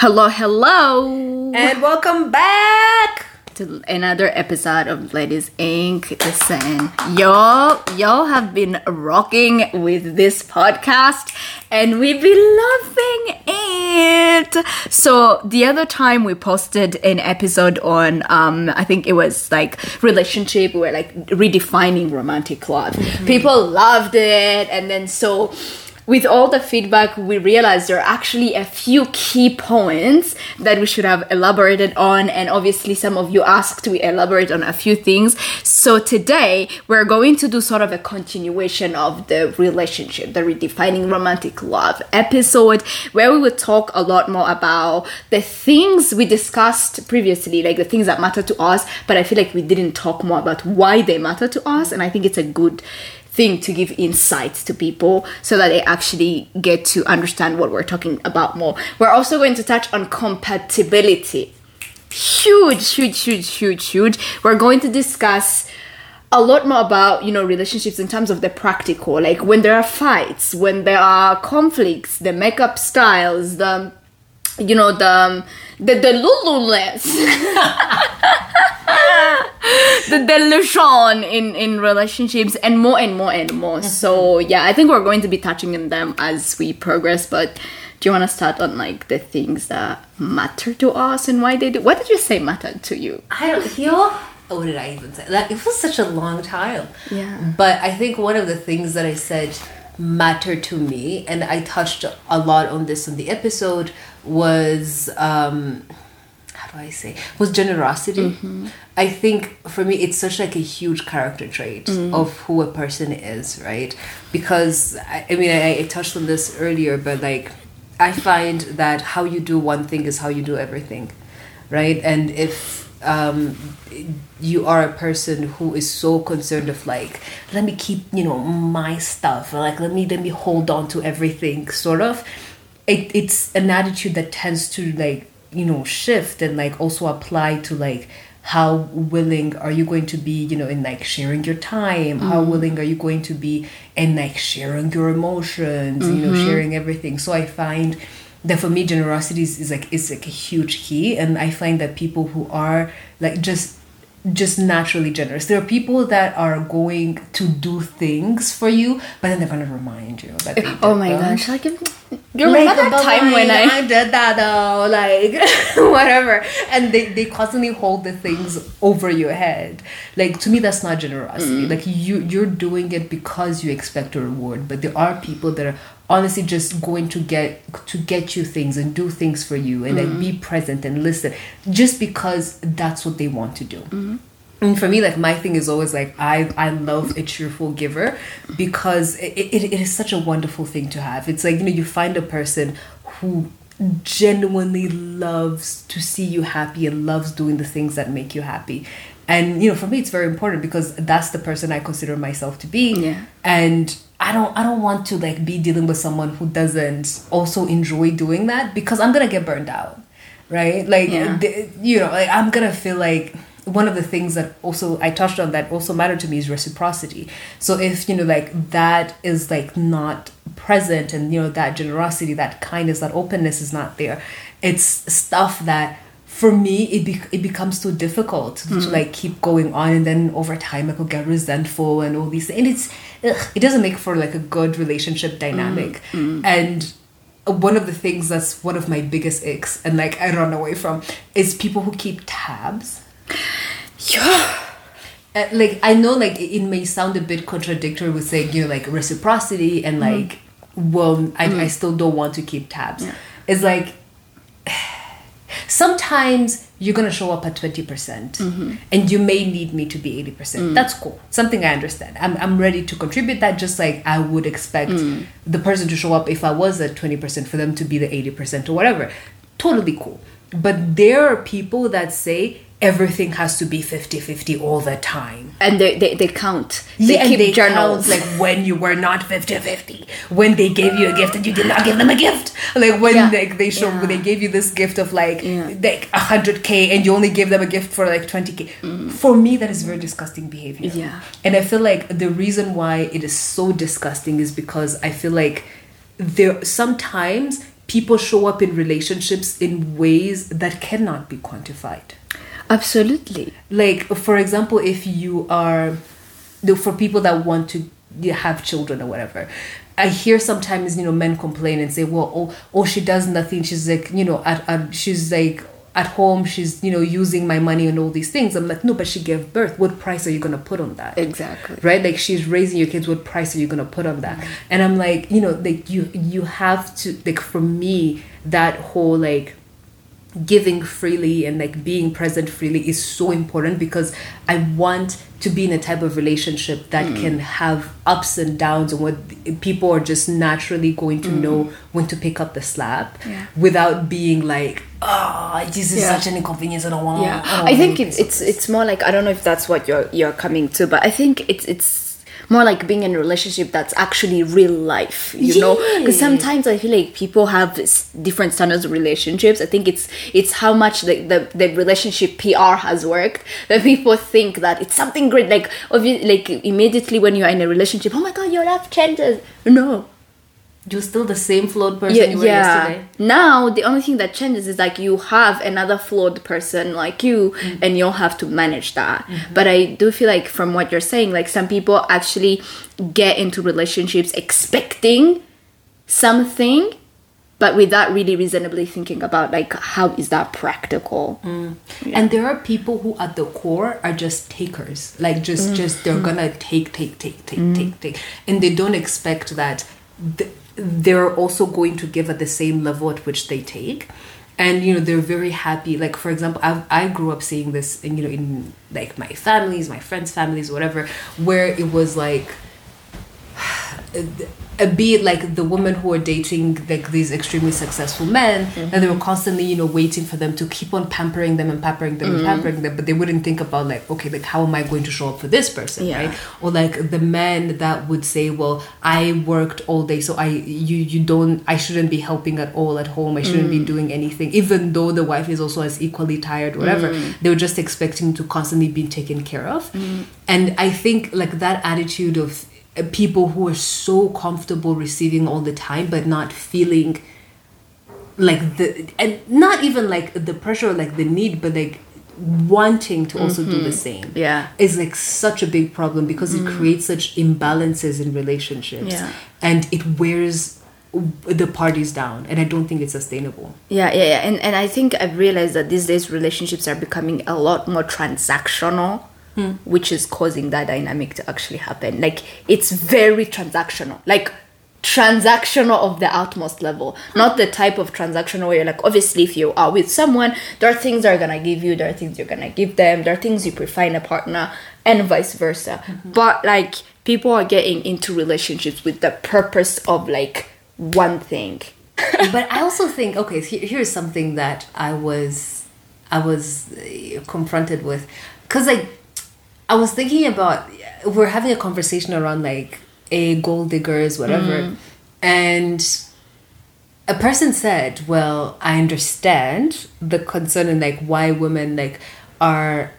Hello, hello, And welcome back. to another episode of Ladies Inc. Listen, y'all, y'all have been rocking with this podcast, and we've been loving it. So the other time we posted an episode on, um, I think it was like relationship. We were like redefining romantic love. People loved it, and then so with all the feedback, we realized there are actually a few key points that we should have elaborated on. And obviously, some of you asked we elaborate on a few things. So today, we're going to do sort of a continuation of the relationship, the redefining romantic love episode, where we would talk a lot more about the things we discussed previously, like the things that matter to us. But I feel like we didn't talk more about why they matter to us. And I think it's a good thing to give insights to people so that they actually get to understand what we're talking about more. We're also going to touch on compatibility. Huge, huge, huge, huge, huge. We're going to discuss a lot more about you know relationships in terms of the practical like when there are fights when there are conflicts the makeup styles the you know the the the the delusion in in relationships and more and more and more mm-hmm. so yeah i think we're going to be touching on them as we progress but do you want to start on like the things that matter to us and why they do what did you say mattered to you I don't feel. Oh, what did I even say? Like it was such a long time. Yeah. But I think one of the things that I said mattered to me, and I touched a lot on this in the episode, was um, how do I say? Was generosity. I think for me, it's such like a huge character trait of who a person is, right? Because I, I mean, I, I touched on this earlier, but like I find that how you do one thing is how you do everything, right? And if um, you are a person who is so concerned of like, let me keep you know my stuff, like let me let me hold on to everything, sort of. It, it's an attitude that tends to like you know shift and like also apply to like how willing are you going to be you know in like sharing your time? How mm-hmm. willing are you going to be in like sharing your emotions you know mm-hmm. sharing everything? So i find that for me generosity is, is like is like a huge key. And i find that people who are like just just naturally generous there are people that are going to do things for you but then they're going to remind you that oh my them. gosh like you remember Like, that time when i I did that though, like whatever, and they they constantly hold the things over your head. Like to me, that's not generosity. Mm. Like you you're doing it because you expect a reward, but there are people that are honestly just going to get to get you things and do things for you and like mm-hmm. be present and listen just because that's what they want to do. Mm-hmm. And for me, like my thing is always like I I love a cheerful giver because it, it, it is such a wonderful thing to have. It's like you know you find a person who genuinely loves to see you happy and loves doing the things that make you happy. And you know, for me, it's very important because that's the person I consider myself to be. Yeah. And I don't I don't want to like be dealing with someone who doesn't also enjoy doing that because I'm gonna get burned out, right? Like Yeah. you know, like I'm gonna feel like one of the things that also I touched on that also mattered to me is reciprocity. So if you know like that is like not present and you know that generosity, that kindness, that openness is not there, it's stuff that for me it be- it becomes too difficult to like mm-hmm. keep going on and then over time I could get resentful and all these things. And it's ugh, it doesn't make for like a good relationship mm, dynamic. Mm. And one of the things that's one of my biggest icks and like I run away from is people who keep tabs. yeah Uh, like I know like it, may sound a bit contradictory with saying you know like reciprocity and mm. like well I, I still don't want to keep tabs. Yeah. It's like sometimes you're gonna show up at 20% and you may need me to be 80%. Mm. That's cool. Something i understand. I'm, I'm ready to contribute that just like i would expect mm. the person to show up if i was at 20% for them to be the 80% or whatever. Totally cool. But there are people that say everything has to be 50-50 all the time. And they, they, they count. They yeah, keep they journals. count, like when you were not 50-50 when they gave you a gift and you did not give them a gift. Like when Yeah. like they show Yeah. when they gave you this gift of like like 100k and you only gave them a gift for like 20k mm. for me that is very disgusting behavior. Yeah. and i feel like the reason why it is so disgusting is because i feel like there sometimes people show up in relationships in ways that cannot be quantified Absolutely. like for example if you are for people that want to have children or whatever i hear sometimes you know men complain and say well oh, oh she does nothing. She's like you know at, at she's like at home. She's you know using my money and all these things. I'm like no but she gave birth. What price are you going to put on that? Exactly. right? Like she's raising your kids. What price are you going to put on that? And i'm like you know like you you have to like for me that whole like giving freely and like being present freely is so important because I want to be in a type of relationship that hmm. can have ups and downs and what people are just naturally going to hmm. know when to pick up the slap Yeah. without being like oh this is Yeah. such an inconvenience. I don't want yeah. I think it's it's it's more like i don't know if that's what you're you're coming to but i think it's it's more like being in a relationship that's actually real life you know? Because sometimes i feel like people have different standards of relationships. I think it's it's how much the, the, the relationship pr has worked that people think that it's something great. Like obvi- like immediately when you're in a relationship oh my god your life changes. No you're still the same flawed person yeah, you were yeah. yesterday Now the only thing that changes is like you have another flawed person like you, Mm-hmm. and you'll have to manage that. But I do feel like from what you're saying, like some people actually get into relationships expecting something, but without really reasonably thinking about like how is that practical. Mm. and there are people who at the core are just takers like just just they're gonna take take take take take take and they don't expect that th- they're also going to give at the same level at which they take. And you know they're very happy. Like for example i, I grew up seeing this in, you know in like my families my friends families whatever where it was like be it like the women who are dating like these extremely successful men Mm-hmm. and they were constantly you know waiting for them to keep on pampering them and pampering them Mm-hmm. and pampering them but they wouldn't think about like okay like how am i going to show up for this person Yeah. right or like the men that would say well i worked all day so i you you don't i shouldn't be helping at all at home i shouldn't Mm. be doing anything even though the wife is also as equally tired whatever Mm. they were just expecting to constantly be taken care of and i think like that attitude of Uh, people who are so comfortable receiving all the time but not feeling like the and not even like the pressure or like the need but like wanting to also do the mm-hmm. same Yeah. is like such a big problem because it mm. creates such imbalances in relationships Yeah. and it wears the parties down and i don't think it's sustainable Yeah, yeah, yeah. And and I think I've realized that these days relationships are becoming a lot more transactional, which is causing that dynamic to actually happen. Like it's very transactional. Like transactional of the utmost level. Not the type of transactional where you're like, obviously if you are with someone, there are things they're gonna give you, there are things you're gonna give them, there are things you prefer in a partner, and vice versa. But like people are getting into relationships with the purpose of like one thing. but I also think okay, here's something that I was I was uh, confronted with because like I was thinking about we're having a conversation around like a gold diggers whatever, and a person said, "Well, I understand the concern and like why women like are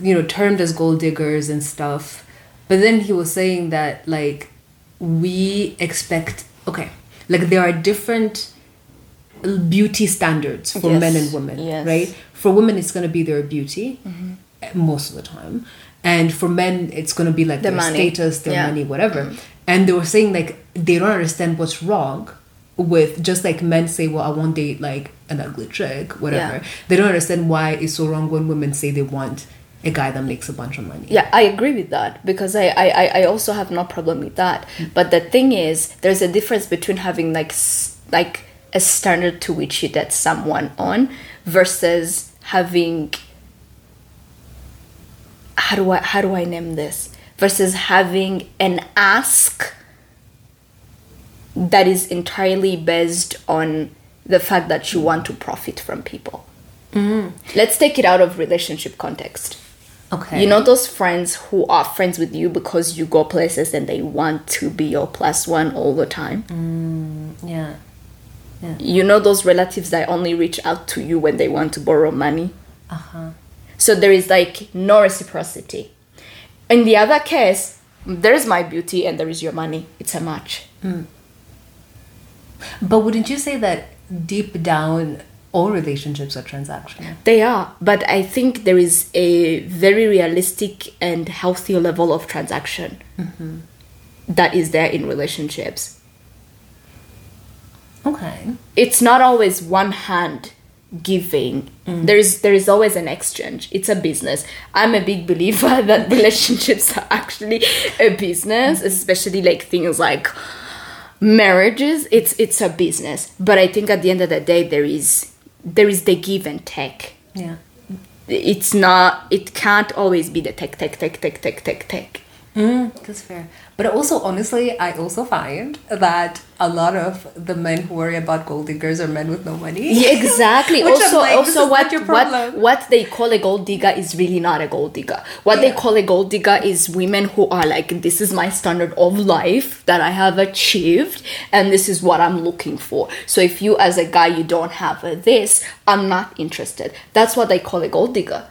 you know termed as gold diggers and stuff." But then he was saying that like we expect okay, like there are different beauty standards for Yes, men and women, yes. right? For women it's going to be their beauty eh, most of the time. And for men it's going to be like The their money. status, their Yeah. money, whatever. Mm. And they were saying like they don't understand what's wrong with just like men say, well, I won't date like an ugly chick, whatever. Yeah. They don't understand why it's so wrong when women say they want a guy that makes a bunch of money. Yeah, I agree with that because I, I, I- I also have no problem with that. Mm. But the thing is, there's a difference between having like like a standard to which you date someone on versus having how do I how do I name this versus having an ask that is entirely based on the fact that you want to profit from people. Let's take it out of relationship context. Okay. You know those friends who are friends with you because you go places and they want to be your plus one all the time. yeah. You know those relatives that only reach out to you when they want to borrow money. Uh-huh. So there is like no reciprocity. In the other case, there is my beauty and there is your money. It's a match. Hmm. But wouldn't you say that deep down, all relationships are transactional. They are, but I think there is a very realistic and healthy level of transaction mm-hmm. that is there in relationships. Okay. It's not always one hand giving. Mm. There is there is always an exchange. It's a business. I'm a big believer that relationships are actually a business, especially like things like marriages. It's it's a business. But I think at the end of the day there is there is the give and take. Yeah. it's not it can't always be the tech tech tech tech tech tech tech Mm, that's fair. But also, honestly, I also find that a lot of the men who worry about gold diggers are men with no money. yeah, exactly. Also like, also what your what what they call a gold digger is really not a gold digger. What they call a gold digger is women who are like this is my standard of life that i have achieved and this is what i'm looking for. So if you as a guy you don't have this i'm not interested. That's what they call a gold digger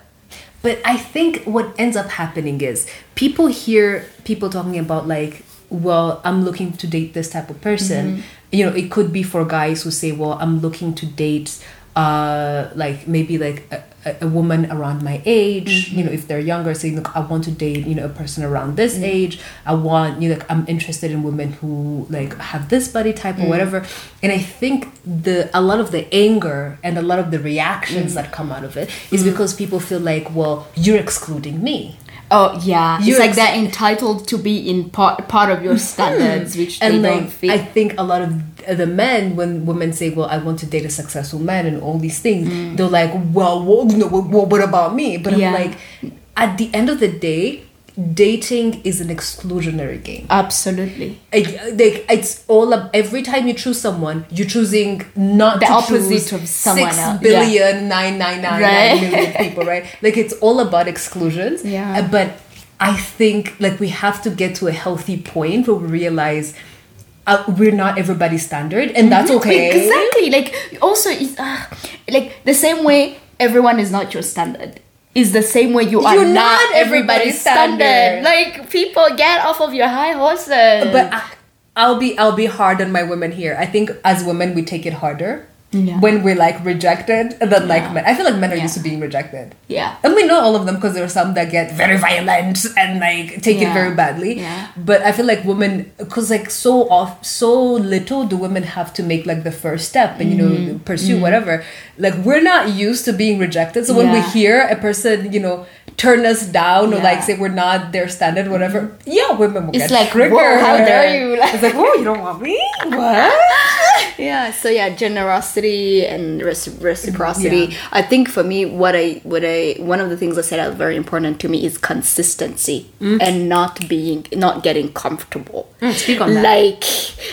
But I think what ends up happening is people hear people talking about like, well, I'm looking to date this type of person. Mm-hmm. You know, it could be for guys who say, well, I'm looking to date uh like maybe like a, a- woman around my age mm-hmm. you know if they're younger saying look i want to date you know a person around this mm-hmm. age. I want you know like, i'm interested in women who like have this body type or mm-hmm. whatever. And i think the a lot of the anger and a lot of the reactions that come out of it is because people feel like well you're excluding me Oh yeah, You're it's like ex- they're entitled to be in part part of your hmm. standards, which they and don't like fit. I think a lot of the men, when women say, "Well, I want to date a successful man," and all these things, hmm. they're like, "Well, what, no, what, what about me?" But Yeah. I'm like, at the end of the day, dating is an exclusionary game. Absolutely. Like, like, it's all of every time you choose someone, you're choosing not The to opposite choose of someone six else. billion nine nine nine Right. nine million people, right? Like it's all about exclusions. Yeah. Uh, But I think like we have to get to a healthy point where we realize uh, we're not everybody's standard, and that's okay. Exactly. Like also, it's uh, like the same way everyone is not your standard. Is the same way you are You're not, not everybody's everybody's standard. standard. Like people get off of your high horses. But I, I'll be I'll be hard on my women here. I think as women we take it harder. Yeah. When we're like rejected than like Yeah. men. I feel like men are Yeah. used to being rejected. yeah. And we know all of them because there are some that get very violent and like take it very badly. Yeah. But I feel like women, because like so off, so little do women have to make like the first step and you know Mm-hmm. pursue whatever. Like we're not used to being rejected. So when we hear a person, you know, turn us down or like say we're not their standard, whatever. Yeah, women will It's get like, triggered. whoa, how dare you? it's like, whoa, you don't want me? What? Yeah so yeah generosity and reciprocity. Yeah. i think for me what i what i one of the things i said are very important to me is consistency mm. and not being not getting comfortable. Mm, speak on that. like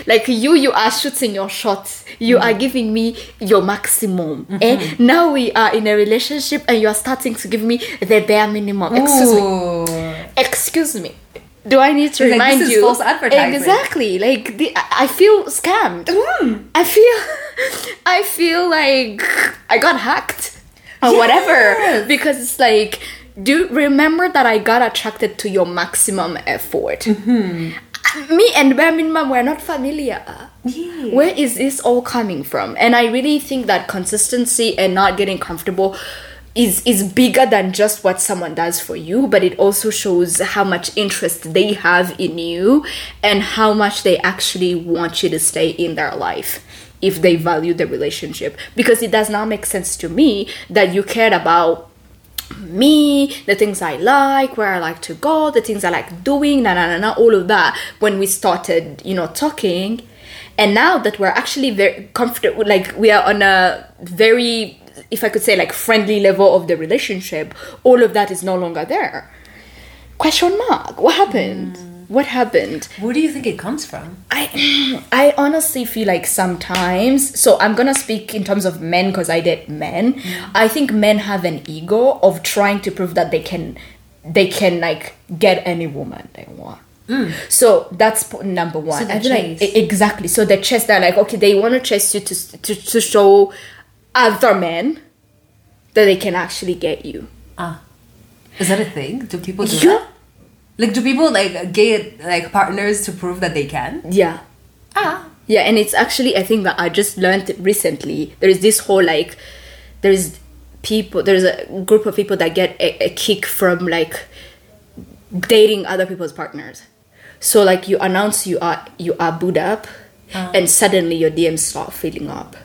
like you you are shooting your shots you mm. are giving me your maximum and now we are in a relationship and you are starting to give me the bare minimum. Excuse me. Excuse me do I need to It's like, remind is you? false advertising. Exactly. Like the, I feel scammed. Hmm. I feel, I feel like I got hacked or whatever because it's like, do remember that I got attracted to your maximum effort. Mm-hmm. Me and bare minimum were not familiar. Yeah. Where is this all coming from? And I really think that consistency and not getting comfortable is is bigger than just what someone does for you, but it also shows how much interest they have in you and how much they actually want you to stay in their life if they value the relationship. Because it does not make sense to me that you cared about me, the things I like, where I like to go, the things I like doing, na na na na, all of that when we started, you know, talking. And now that we're actually very comfortable, like we are on a very, if I could say, like friendly level of the relationship, all of that is no longer there. Question mark. What happened? Mm. What happened? Where do you think it comes from? I I honestly feel like sometimes so I'm gonna speak in terms of men because I did men. Mm. I think men have an ego of trying to prove that they can they can like get any woman they want. Mm. So that's number one. So I feel like exactly. So the chase they're like okay they want to chase you to, to to show other men that they can actually get you. Ah, is that a thing? Do people do Yeah. that? Like, do people like get like partners to prove that they can? Yeah. Ah, Yeah, and it's actually I think that I just learned recently. There is this whole like there's people there's a group of people that get a, a kick from like dating other people's partners. So like you announce you are you are booed up and suddenly your DMs start filling up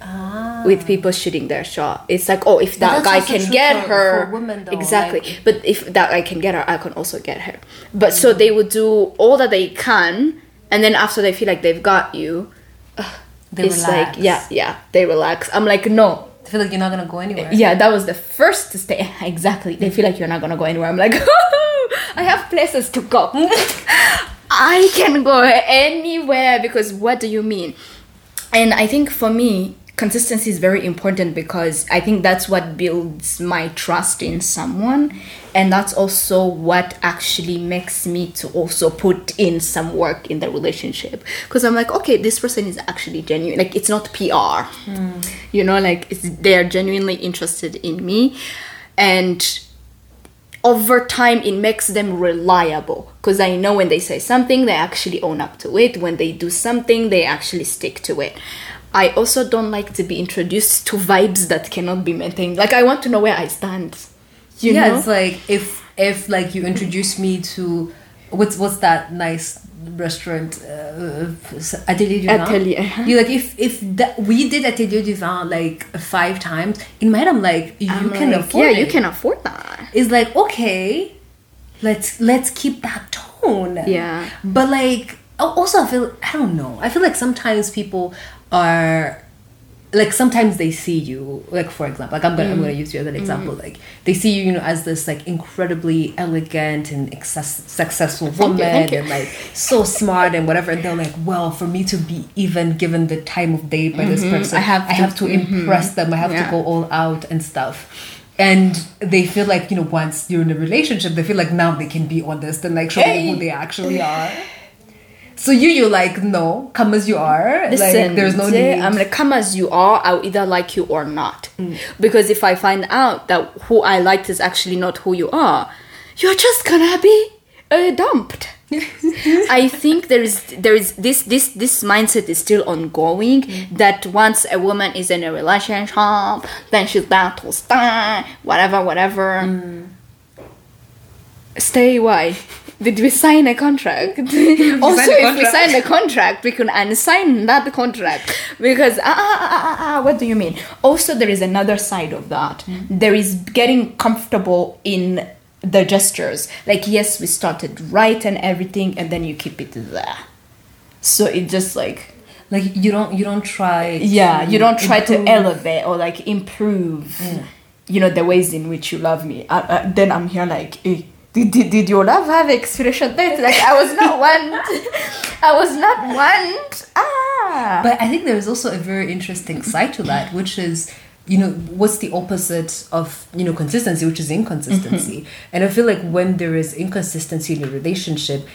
Ah. with people shooting their shot. It's like, oh, if that guy can get her, women, though, exactly. like- but if that guy can get her, I can also get her. But so they would do all that they can, and then after they feel like they've got you, They it's relax. like, yeah, yeah, they relax. I'm like, no. I feel like you're not gonna go anywhere. Yeah, that was the first to stay. Exactly. They feel like you're not gonna go anywhere. I'm like, I have places to go. I can go anywhere because what do you mean? And I think for me, consistency is very important because I think that's what builds my trust in someone. And that's also what actually makes me to also put in some work in the relationship. Because I'm like, okay, this person is actually genuine. Like, it's not PR. Hmm. You know, like, it's, they're genuinely interested in me. And over time it makes them reliable because i know when they say something they actually own up to it when they do something they actually stick to it i also don't like to be introduced to vibes that cannot be maintained like i want to know where i stand you yeah, know it's like if if like you introduce me to what's what's that nice restaurant uh, Atelier du Vin. Atelier, uh-huh. You like if if that we did Atelier du Vin like five times in my head I'm like you I'm can like, afford yeah it. you can afford that It's like okay, let's let's keep that tone. Yeah. But like also I feel I don't know. I feel like sometimes people are like sometimes they see you like for example like i'm gonna, I'm gonna mm. use you as an mm-hmm. example like they see you you know as this like incredibly elegant and excess, successful woman you, thank you. and like so smart and whatever and they're like well for me to be even given the time of day by this mm-hmm. person I have i have to- to impress mm-hmm. them i have Yeah. to go all out and stuff and they feel like you know once you're in a relationship they feel like now they can be honest and like show Hey. who they actually are so you you're like no come as you are Listen, like there's no need I'm like, come as you are. I'll either like you or not. Mm. Because if I find out that who I liked is actually not who you are, you're just gonna be uh, dumped. I think there is there is this this this mindset is still ongoing Mm. that once a woman is in a relationship, then she's bound to stay, whatever, whatever. Mm. Stay why? Did we sign a contract? also, if we contract? sign a contract, we can unsign that contract because ah, ah, ah, ah, ah, what do you mean? Also, there is another side of that. There is getting comfortable in the gestures. Like, yes, we started right and everything, and then you keep it there. So it just like like you don't you don't try yeah, to you don't try to elevate or like improve. You know the ways in which you love me. Uh, uh, then I'm here like. Eh, did, did, did your love have expiration date? Like I was not one. I was not one. Ah. But I think there's also a very interesting side to that, which is, you know, what's the opposite of, you know, consistency, which is inconsistency. And I feel like when there is inconsistency in a relationship,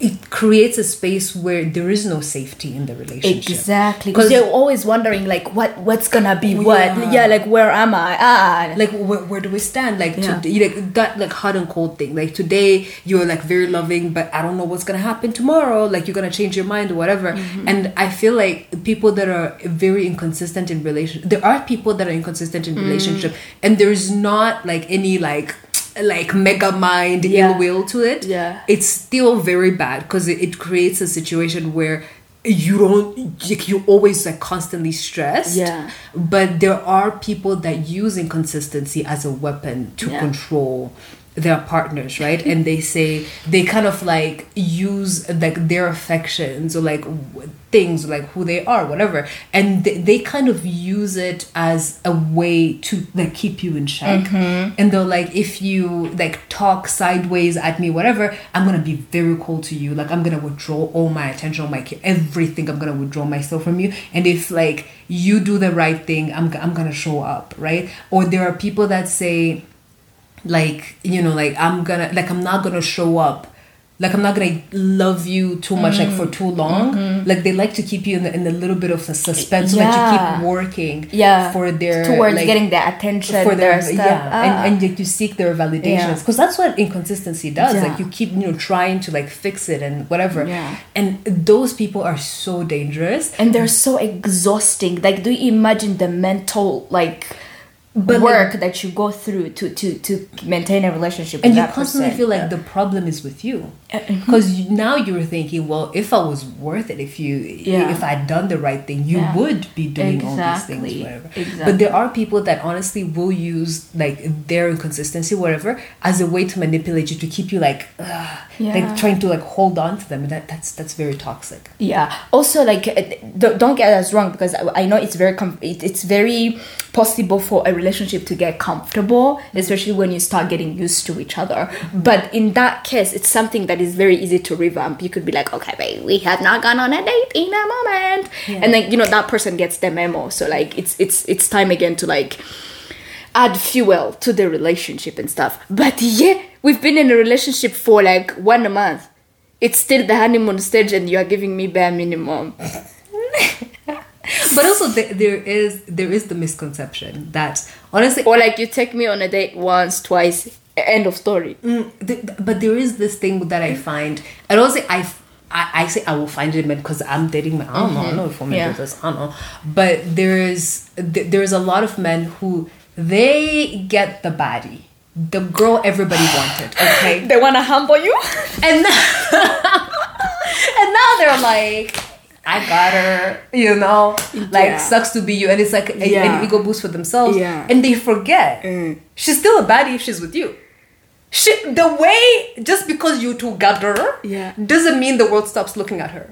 it creates a space where there is no safety in the relationship. exactly because you're always wondering like what what's gonna be Oh, what. yeah. Yeah. like where am I? Ah, like where, where do we stand like Yeah. today like that like hot and cold thing like today you're like very loving but i don't know what's gonna happen tomorrow like you're gonna change your mind or whatever Mm-hmm. and i feel like people that are very inconsistent in relation there are people that are inconsistent Mm. in relationship and there's not like any like like mega mind Yeah. ill will to it Yeah. it's still very bad because it, it creates a situation where you don't like you always like constantly stressed Yeah. but there are people that use inconsistency as a weapon to Yeah. control their partners right? And they say they kind of like use like their affections or like w- things like who they are whatever. And they, they kind of use it as a way to like keep you in check. Mm-hmm. and they're like if you like talk sideways at me whatever i'm gonna be very cold to you. Like i'm gonna withdraw all my attention all my ca- everything. I'm gonna withdraw myself from you. And if like you do the right thing i'm, I'm gonna show up right? Or there are people that say like you know like i'm gonna like i'm not gonna show up like I'm not gonna love you too much like for too long. Like they like to keep you in, the, in a little bit of a suspense so that you Mm-hmm. Keep working Yeah. for their towards like, getting their attention, for their, their stuff. yeah Ah. and, and yet you seek their validations Yeah. because that's what inconsistency does Yeah. like you keep you know trying to like fix it and whatever Yeah. and those people are so dangerous and they're so exhausting. Like, do you imagine the mental like But, work that you go through to to to maintain a relationship? and you constantly person? feel like the problem is with you Uh, because now you're thinking well if i was worth it if you Yeah. if i'd done the right thing you Yeah. would be doing all these things whatever Exactly. but there are people that honestly will use like their inconsistency whatever as a way to manipulate you to keep you like Yeah. like trying to like hold on to them and that that's that's very toxic Yeah. Also, like, uh, don't get us wrong because I, I know it's very com- it's very possible for a relationship to get comfortable, especially when you start getting used to each other. But in that case, it's something that is very easy to revamp. You could be like, okay, babe, we have not gone on a date in a moment, and then you know that person gets the memo. So like, it's it's it's time again to like add fuel to the relationship and stuff. But yeah, we've been in a relationship for like one month. It's still the honeymoon stage, and you are giving me bare minimum. but also th- there is there is the misconception that honestly Or like you take me on a date once, twice, end of story. Mm, th- th- but there is this thing that I find, and also I, f- I, I say I will find it because I'm dating men. I don't know, I don't know if women Yeah. do this. I don't know, but there is th- there's a lot of men who they get the baddie, the girl everybody wanted. Okay, They wanna humble you. and now, and now they're like. I got her, you know, like Yeah. sucks to be you, and it's like a, Yeah. an ego boost for themselves, Yeah. and they forget Mm. she's still a baddie if she's with you. She, the way just because you two got her Yeah. doesn't mean the world stops looking at her.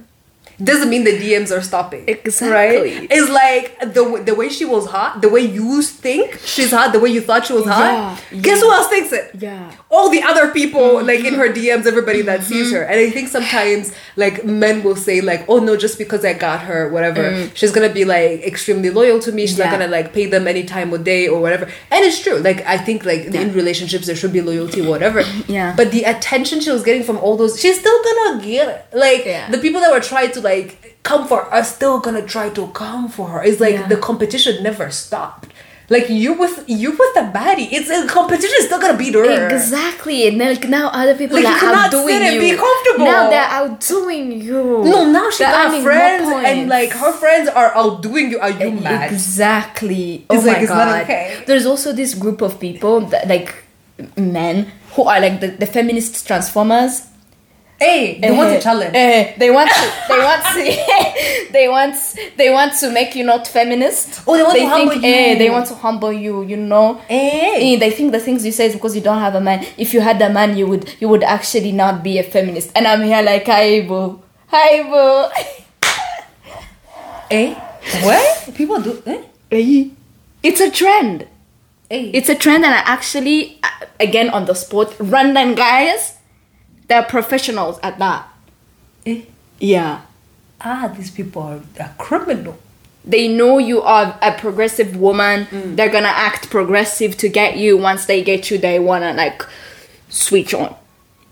Doesn't mean the DMs are stopping. Exactly. Right? It's like the the way she was hot, the way you think she's hot, the way you thought she was hot. Yeah, Guess yeah. who else thinks it? Yeah. All the other people mm-hmm. like in her DMs, everybody that mm-hmm. sees her. And I think sometimes like men will say like, "Oh no, just because I got her, whatever, mm. she's gonna be like extremely loyal to me. She's not gonna like pay them any time of day or whatever." And it's true. Like I think like in relationships there should be loyalty, whatever. Yeah. But the attention she was getting from all those, she's still gonna get it. Like Yeah. the people that were trying to like come for are still gonna try to come for her. It's like Yeah. the competition never stopped. Like you with you with the baddie, it's a competition is still gonna beat her. Exactly, and like now other people Like, are outdoing you. be comfortable. Now they're outdoing you. No, now she They're got friends and like her friends are outdoing you. Are you mad? Exactly. It's oh like, my it's god. not okay. There's also this group of people that like men who are like the, the feminist transformers. Hey, they want Eh, a challenge. eh, they want to. They want to. they want. They want to make you not feminist. Oh, they want to think, humble eh, you. they want to humble you. You know. Hey. Eh, they think the things you say is because you don't have a man. If you had a man, you would. You would actually not be a feminist. And I'm here like, hi boo, hi boo. Hey, what people do? Eh? Eh, It's a trend. Hey, It's a trend, and I actually, uh, again on the spot, random guys, they're professionals at that. eh? Yeah. ah, these people are, are criminal. They know you are a progressive woman. They're gonna act progressive to get you. Once they get you, they wanna like switch on.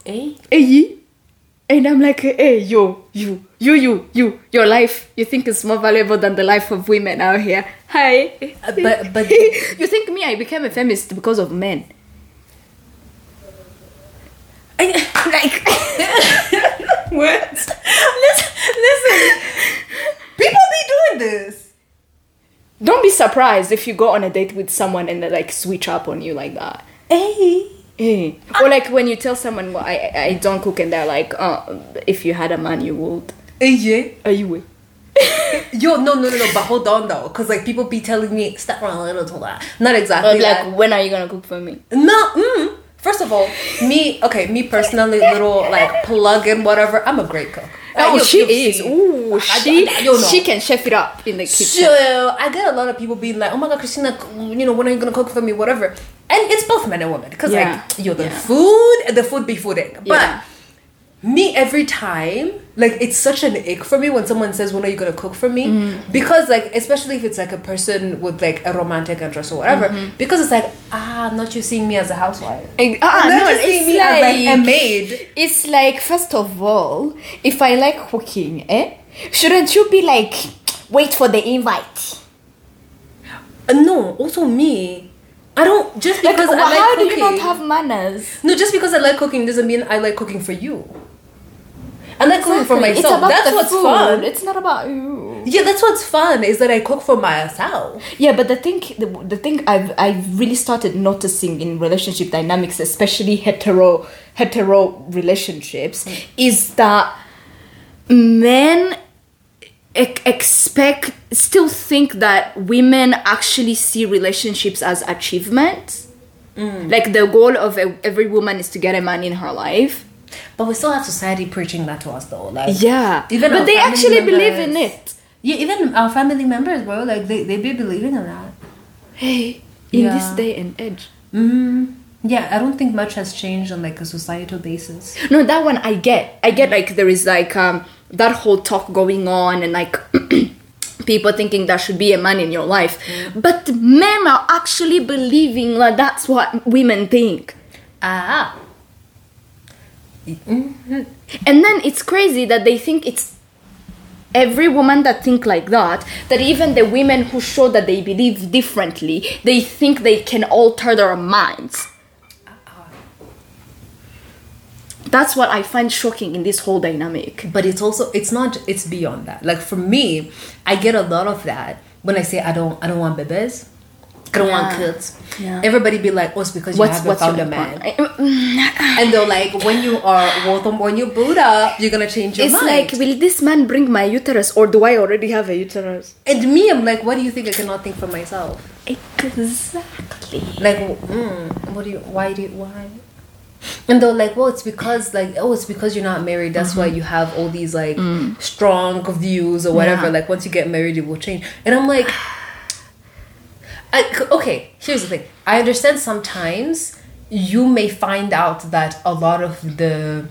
Eh? Hey, and I'm like, hey, yo, you, you, you, you, your life, you think is more valuable than the life of women out here. Hi. Uh, but- but- you think me, I became a feminist because of men. Like what? listen, listen. People be doing this. Don't be surprised if you go on a date with someone and they like switch up on you like that. Hey. Eh. Or like when you tell someone, well, I, I don't cook, and they're like, uh, if you had a man, you would. Hey, yeah. Are you? Yo, no, no, no, no. But hold on though, because like people be telling me stop around a little to that. Not Or exactly like, that. when are you gonna cook for me? No. Mm, first of all, me. Okay, me personally, little like plug in whatever. I'm a great cook. Oh, you- she is. Ooh, I- she I- you know. she can chef it up in the kitchen. So I get a lot of people being like, "Oh my god, Christina, you know, when are you gonna cook for me? Whatever." And it's both men and women because Yeah. like, yo, the Yeah. food, the food be fooding. But Yeah. Me every time like it's such an ick for me when someone says when are you gonna cook for me Mm. because like especially if it's like a person with like a romantic interest or whatever Mm-hmm. because it's like ah I'm not you seeing me as a housewife Ah, Not no, seeing it's me as like a maid it's like first of all, if I like cooking, eh, shouldn't you be like wait for the invite? Uh, no also me I don't just Like, because I like how do you not have manners? no just because I like cooking doesn't mean I like cooking for you I like cooking for Exactly. myself that's what's food. fun It's not about you. yeah that's what's fun is that I cook for myself Yeah, but the thing, the, the thing I've I've really started noticing in relationship dynamics, especially hetero hetero relationships, hmm. is that men expect still think that women actually see relationships as achievements. Hmm. Like the goal of a, every woman is to get a man in her life. But we still have society preaching that to us though like Yeah, Even but they actually believe in it. Yeah, even our family members, bro, like they, they be believing in that. Hey, in this day and age. Mm-hmm. Yeah, I don't think much has changed on like a societal basis. No, that one I get. I get like there is like um that whole talk going on and like people thinking there should be a man in your life. But men are actually believing that that's what women think. Ah. Mm-hmm. And then it's crazy that they think it's every woman that think like that that even the women who show that they believe differently they think they can alter their minds that's what i find shocking in this whole dynamic But it's also it's not it's beyond that. Like for me, I get a lot of that when I say I don't I don't want bebes. I don't want kids. Yeah. Everybody be like, oh, it's because you what's haven't what's found your a man. Mm, and they're like, when you are well, when you boot up, you're gonna change your it's mind. like will this man bring my uterus or do i already have a uterus and me, I'm like, what do you think I cannot think for myself? exactly like mm, what do you why do you why and they're like well it's because like oh it's because you're not married that's why mm-hmm. you have all these like mm. strong views or whatever Yeah. like once you get married it will change and i'm like I, okay here's the thing. I understand sometimes you may find out that a lot of the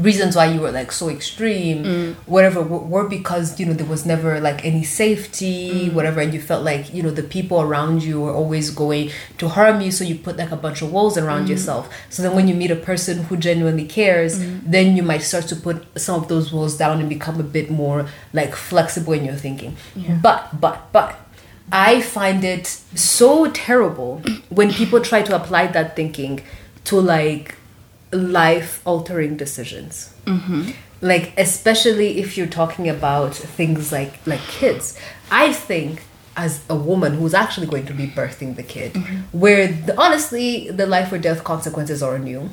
reasons why you were like so extreme mm. whatever were, were because you know there was never like any safety mm. whatever and you felt like you know the people around you were always going to harm you so you put like a bunch of walls around mm. yourself. So then when you meet a person who genuinely cares then you might start to put some of those walls down and become a bit more like flexible in your thinking. But but but I find it so terrible when people try to apply that thinking to like life altering decisions. Mm-hmm. Like especially if you're talking about things like like kids. I think as a woman who's actually going to be birthing the kid, mm-hmm. where the, honestly the life or death consequences are on you,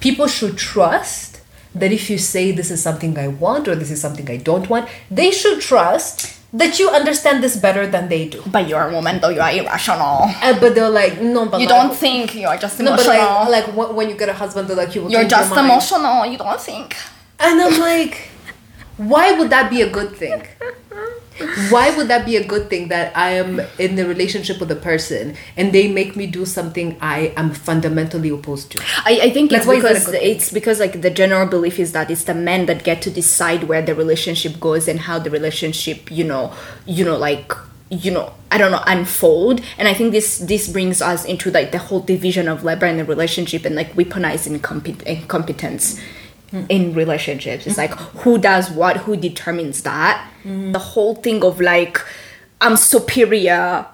people should trust that if you say this is something I want or this is something I don't want, they should trust that you understand this better than they do. but you're a woman though. You are irrational. Uh, but they're like, no, but you like, don't think you're just No, but emotional. like, like when, when you get a husband, they're like, you will you're change your just emotional. You don't think. And I'm like, why would that be a good thing? Why would that be a good thing that I am in the relationship with a person and they make me do something I am fundamentally opposed to? I, I think Like, it's why is that a because it's because like the general belief is that it's the men that get to decide where the relationship goes and how the relationship you know you know like you know I don't know unfold. And I think this this brings us into like the whole division of labor in the relationship and like weaponizing compet- incompetence in relationships. It's like who does what who determines that? The whole thing of like I'm superior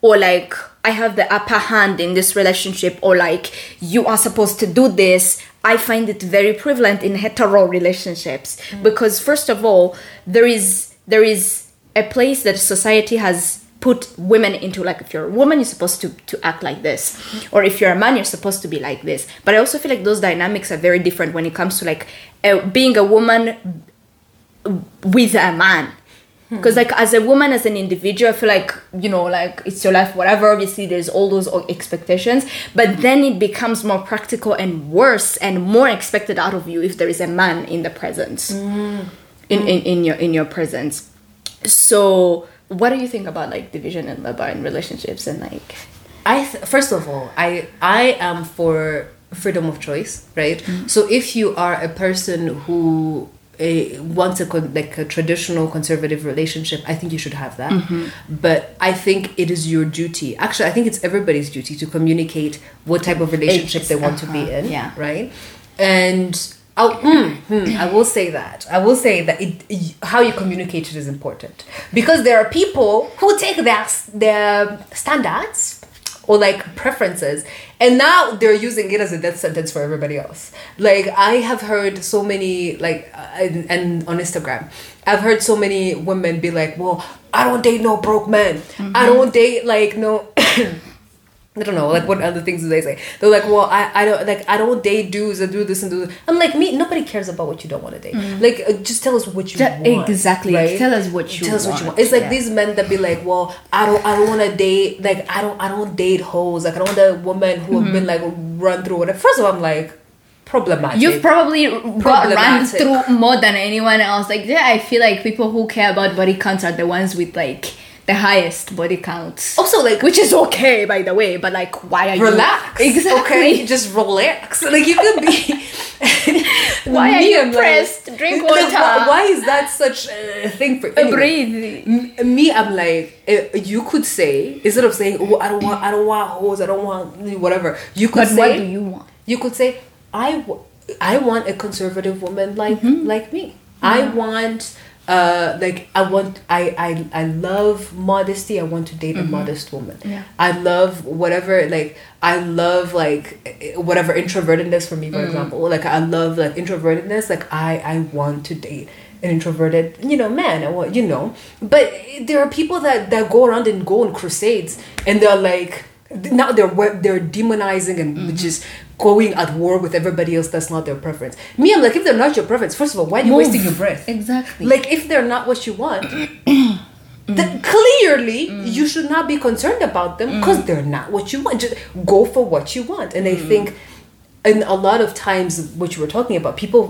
or like I have the upper hand in this relationship, or like you are supposed to do this. I find it very prevalent in hetero relationships. Mm. Because first of all, there is there is a place that society has put women into like if you're a woman you're supposed to to act like this. Or if you're a man you're supposed to be like this. But i also feel like those dynamics are very different when it comes to like uh, being a woman with a man. Because like as a woman as an individual i feel like you know like it's your life whatever obviously there's all those expectations. But then it becomes more practical and worse and more expected out of you if there is a man in the presence. In, in in your in your presence. So what do you think about like division and labor in relationships and like I th- first of all, I I am for freedom of choice, right? So if you are a person who uh, wants a con- like a traditional conservative relationship, I think you should have that. But I think it is your duty. Actually, I think it's everybody's duty to communicate what type of relationship they want to be uh-huh, in, yeah. right? And Mm, hmm, I will say that. I will say that it, how you communicate it is important. Because there are people who take their their standards or like preferences and now they're using it as a death sentence for everybody else. Like i have heard so many like uh, and, and on instagram i've heard so many women be like well i don't date no broke men. I don't date like no I don't know, like what other things do they say? They're like, well, I, I don't like I don't date dudes that do this and do. This. I'm like, me, nobody cares about what you don't want to date. Like, uh, just tell us what you Ju- want. exactly. right? Tell us what you Tell us what you want, want. It's like yeah. these men that be like, well, I don't, I don't want to date. Like, I don't, I don't date hoes. Like, I don't want a woman who have been like run through whatever. First of all, I'm like, problematic. You've probably got run through more than anyone else. Like, yeah, I feel like people who care about body counts are the ones with like the highest body counts. also like Which is okay, by the way, but like, why are relax. you exactly? Okay, just relax. Like you could be. Why are you I'm like- pressed? Drink water. why, why is that such a thing for anyway? Breathe. Me i'm like uh, you could say instead of saying oh i don't want i don't want hoes i don't want whatever you could But say what do you want? you could say i w- i want a conservative woman like Mm-hmm. like me i want uh like i want I, I i love modesty i want to date a modest woman Mm-hmm. Yeah. i love whatever like i love like whatever introvertedness for me Mm. for example like i love like introvertedness like i i want to date an introverted you know man I want you know but there are people that that go around and go on crusades and they're like now they're they're demonizing and Mm-hmm. just going at war with everybody else that's not their preference me i'm like if they're not your preference first of all why are you Move. wasting your breath Exactly. like if they're not what you want Mm. then clearly you should not be concerned about them because Mm. they're not what you want just go for what you want and i Mm. think and a lot of times which we're talking about people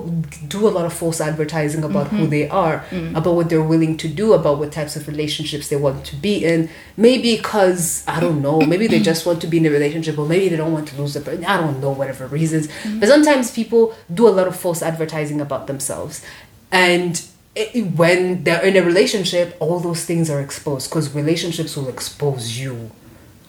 do a lot of false advertising about Mm-hmm. who they are Mm. about what they're willing to do about what types of relationships they want to be in maybe because i don't know maybe they just want to be in a relationship or maybe they don't want to lose the person i don't know whatever reasons Mm-hmm. but sometimes people do a lot of false advertising about themselves and it, when they're in a relationship all those things are exposed because relationships will expose you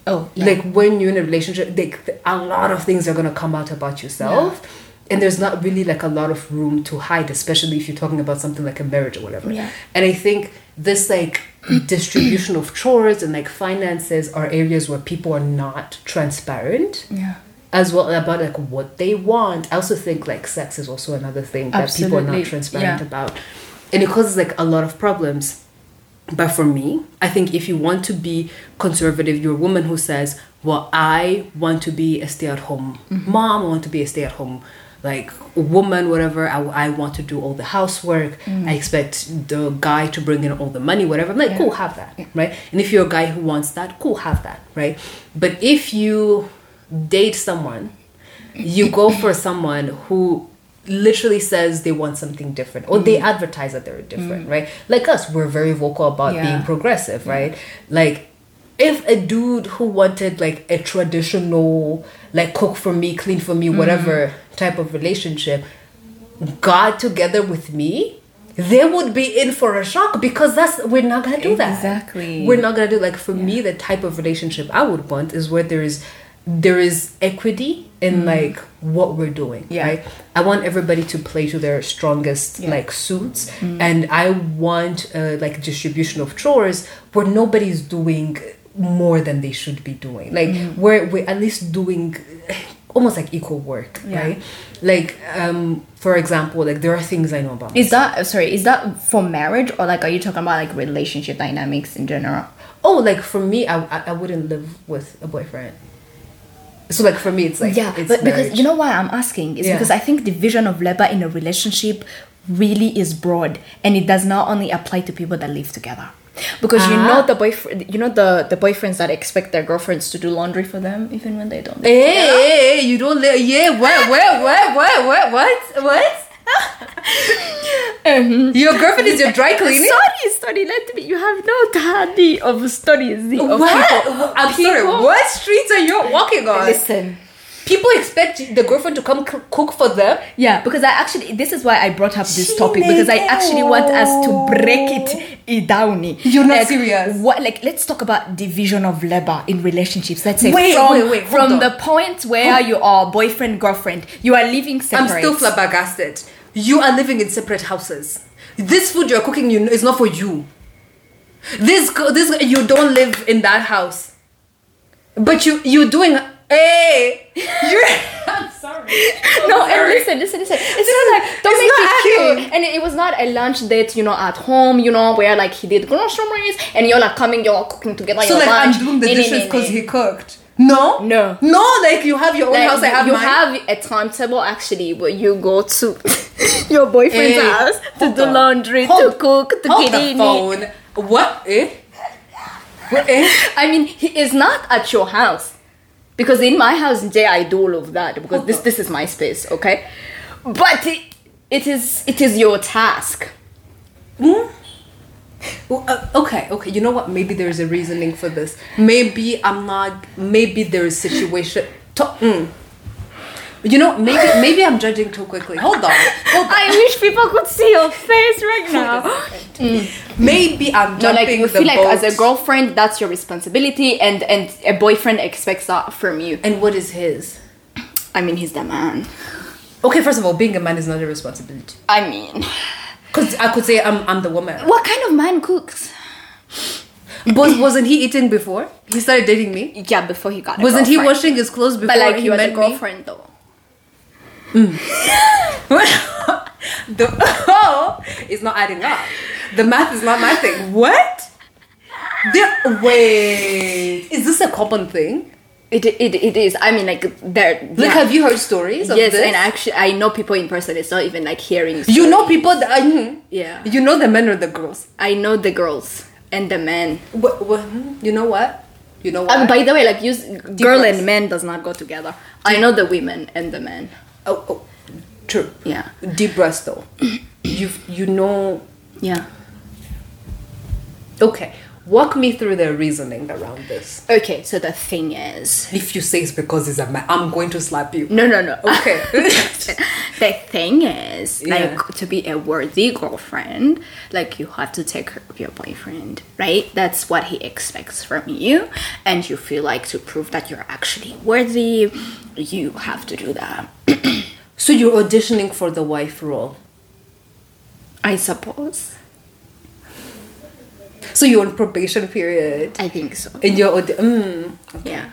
oh, yeah. like when you're in a relationship like a lot of things are going to come out about yourself and there's not really like a lot of room to hide especially if you're talking about something like a marriage or whatever Yeah. and i think this like distribution of chores and like finances are areas where people are not transparent yeah. as well about like what they want. I also think like sex is also another thing that people are not transparent yeah. about, and it causes like a lot of problems. But for me, I think if you want to be conservative, you're a woman who says, "Well, I want to be a stay-at-home Mm-hmm. mom. I want to be a stay-at-home." Like woman, whatever. I, I want to do all the housework. Mm. I expect the guy to bring in all the money, whatever. I'm like, cool, have that, right? And if you're a guy who wants that, cool, have that, right? But if you date someone, you go for someone who literally says they want something different or they mm. advertise that they're different, mm. right? Like us, we're very vocal about Yeah. being progressive, right? Like if a dude who wanted like a traditional like cook for me, clean for me, whatever mm. type of relationship got together with me, they would be in for a shock because that's we're not gonna do that. Exactly. We're not gonna do like for me the type of relationship I would want is where there is there is equity in like what we're doing. Mm. Yeah. Right. I want everybody to play to their strongest Yeah. Mm. like suits and I want uh, like distribution of chores where nobody's doing more than they should be doing. Like Mm. where we're at least doing almost like equal work, Yeah. right? Like um for example, like there are things I know about Is that sorry? Is that for marriage or like are you talking about like relationship dynamics in general? oh like for me I, I, I wouldn't live with a boyfriend so like for me it's like yeah, it's but because you know why I'm asking is Yeah. because I think division of labor in a relationship really is broad and it does not only apply to people that live together. Because you know uh-huh. the boyfriend, you know the the boyfriends that expect their girlfriends to do laundry for them even when they don't. hey, hey, hey, you don't live yeah what what what what what what what your girlfriend is your dry cleaning Sorry, sorry. Let me. You have no study of studies of what people. i'm sorry what streets are you walking on Listen, People expect the girlfriend to come c- cook for them. Yeah, because I actually this is why I brought up this topic because I actually want us to break it down. You're not Like, serious. What like let's talk about division of labor in relationships. Let's say Wait, from, wait, wait, from on. the point where you are boyfriend girlfriend, you are living I'm still flabbergasted. You are living in separate houses. This food you're cooking you know, is not for you. This this you don't live in that house. But you you're doing hey you're I'm sorry. No, I'm and sorry. listen, listen, listen. It's not like don't make it cute. And it, it was not a lunch date, you know, at home, you know, where like he did groceries and you're like coming, you're cooking together. So like lunch. I'm doing the Nee, nee, dishes because nee. he cooked. No, No. no. Like you have your own Like, house. I have you mine. have a timetable actually where you go to your boyfriend's Hey, house to do on. laundry, Hold- to cook, to Hold get the in. phone. What? Eh? What? Eh? I mean, he is not at your house because in my house, Jay, I do all of that because this this is my space, okay? But it, it is it is your task. Hmm? Well, uh, okay, okay. You know what? Maybe there's a reasoning for this. Maybe I'm not. Maybe there is situation. To, mm. You know, maybe maybe I'm judging too quickly. Hold on, hold on. I wish people could see your face right now. Maybe I'm No, jumping like you the feel like as a girlfriend, that's your responsibility, and and a boyfriend expects that from you. And what is his? I mean, he's the man. Okay, first of all, being a man is not a responsibility. I mean, Cause I could say I'm I'm the woman. what kind of man cooks? Was wasn't he eating before he started dating me? Yeah, before he got. A Wasn't he washing his clothes before But like he you had met a me? girlfriend the oh, it's not adding up. The math is not my thing. What? There, wait, is this a common thing? It, it, it is. I mean, like there. Like, yeah. have you heard stories of yes, this? and actually, I know people in person. It's not even like hearing. you know people that mhm. Yeah. You know the men or the girls. I know the girls and the men. What, what, hmm, you know what? You know what? Um, by the way, like use girl and men does not go together. I know the women and the men. Oh, oh, true. Yeah. Deep breath though. you you know. Yeah. Okay, walk me through the reasoning around this. Okay, so the thing is, If you say it's because he's a man, I'm going to slap you. no, no, no. Okay. the thing is, Yeah. like, to be a worthy girlfriend, like, you have to take care of your boyfriend, right? That's what he expects from you. And you feel like to prove that you're actually worthy, you have to do that. so you're auditioning for the wife role. I suppose. So you're on probation period, I think so. and you're mm, Yeah.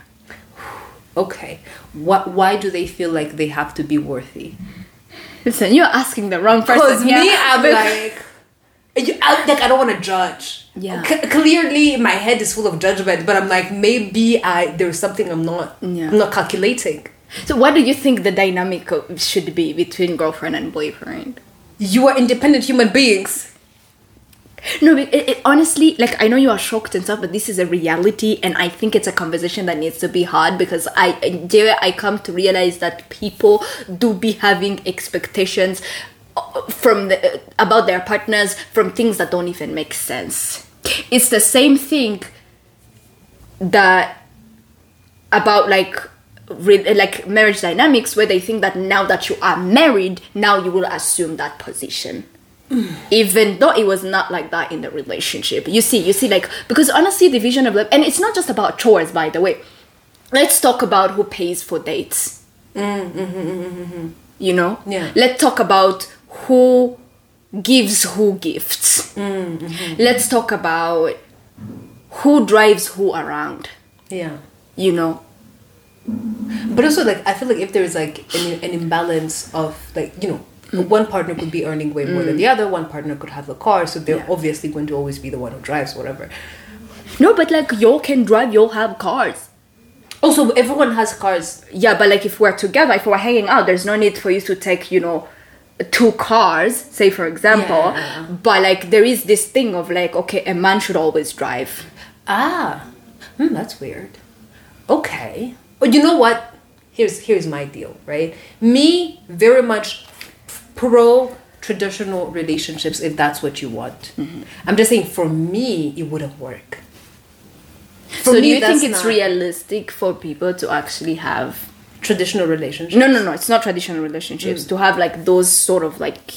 okay. What? Why do they feel like they have to be worthy? Listen, you're asking the wrong person. Because here. me, I'm like, you, I, like I don't want to judge. Yeah. C- clearly, my head is full of judgment, but I'm like, maybe I there's something I'm not. Yeah. I'm not calculating. So, what do you think the dynamic should be between girlfriend and boyfriend? You are independent human beings. No, it, it, honestly, like I know you are shocked and stuff, but this is a reality, and I think it's a conversation that needs to be had because I, there I come to realize that people do be having expectations uh, from the, about their partners from things that don't even make sense. It's the same thing that about like re- like marriage dynamics where they think that now that you are married now you will assume that position even though it was not like that in the relationship. You see you see like because honestly the division of love and it's not just about chores by the way. Let's talk about who pays for dates. Mm-hmm. You know? Yeah. let's talk about who gives who gifts. Mm-hmm. Let's talk about who drives who around. Yeah. you know? But also, like, I feel like if there's like an, an imbalance of like, you know, one partner could be earning way more than the other, one partner could have the car, so they're Yeah. obviously going to always be the one who drives, whatever. no but like y'all can drive y'all have cars Also, everyone has cars. yeah but like if we're together if we're hanging out there's no need for you to take you know two cars say for example Yeah. but like there is this thing of like okay a man should always drive Ah, hmm, that's weird. Okay. But you know what? Here's here's my deal, right? Me, very much pro traditional relationships if that's what you want. Mm-hmm. I'm just saying, for me, it wouldn't work. For so do you think it's realistic for people to actually have traditional relationships. no no no it's not traditional relationships mm. to have like those sort of like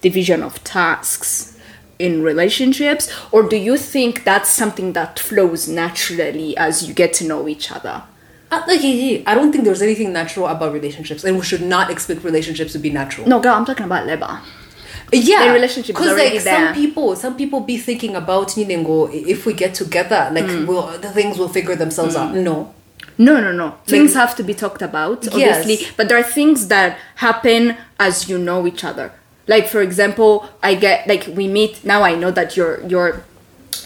division of tasks in relationships or do you think that's something that flows naturally as you get to know each other like, yeah, I don't think there's anything natural about relationships, and we should not expect relationships to be natural. no girl i'm talking about labor yeah The relationship because like there. some people some people be thinking about know if we get together like Mm. will the things will figure themselves out no No, no, no. Things have to be talked about, obviously. Yes. But there are things that happen as you know each other. Like for example, I get like we meet now. I know that you're you're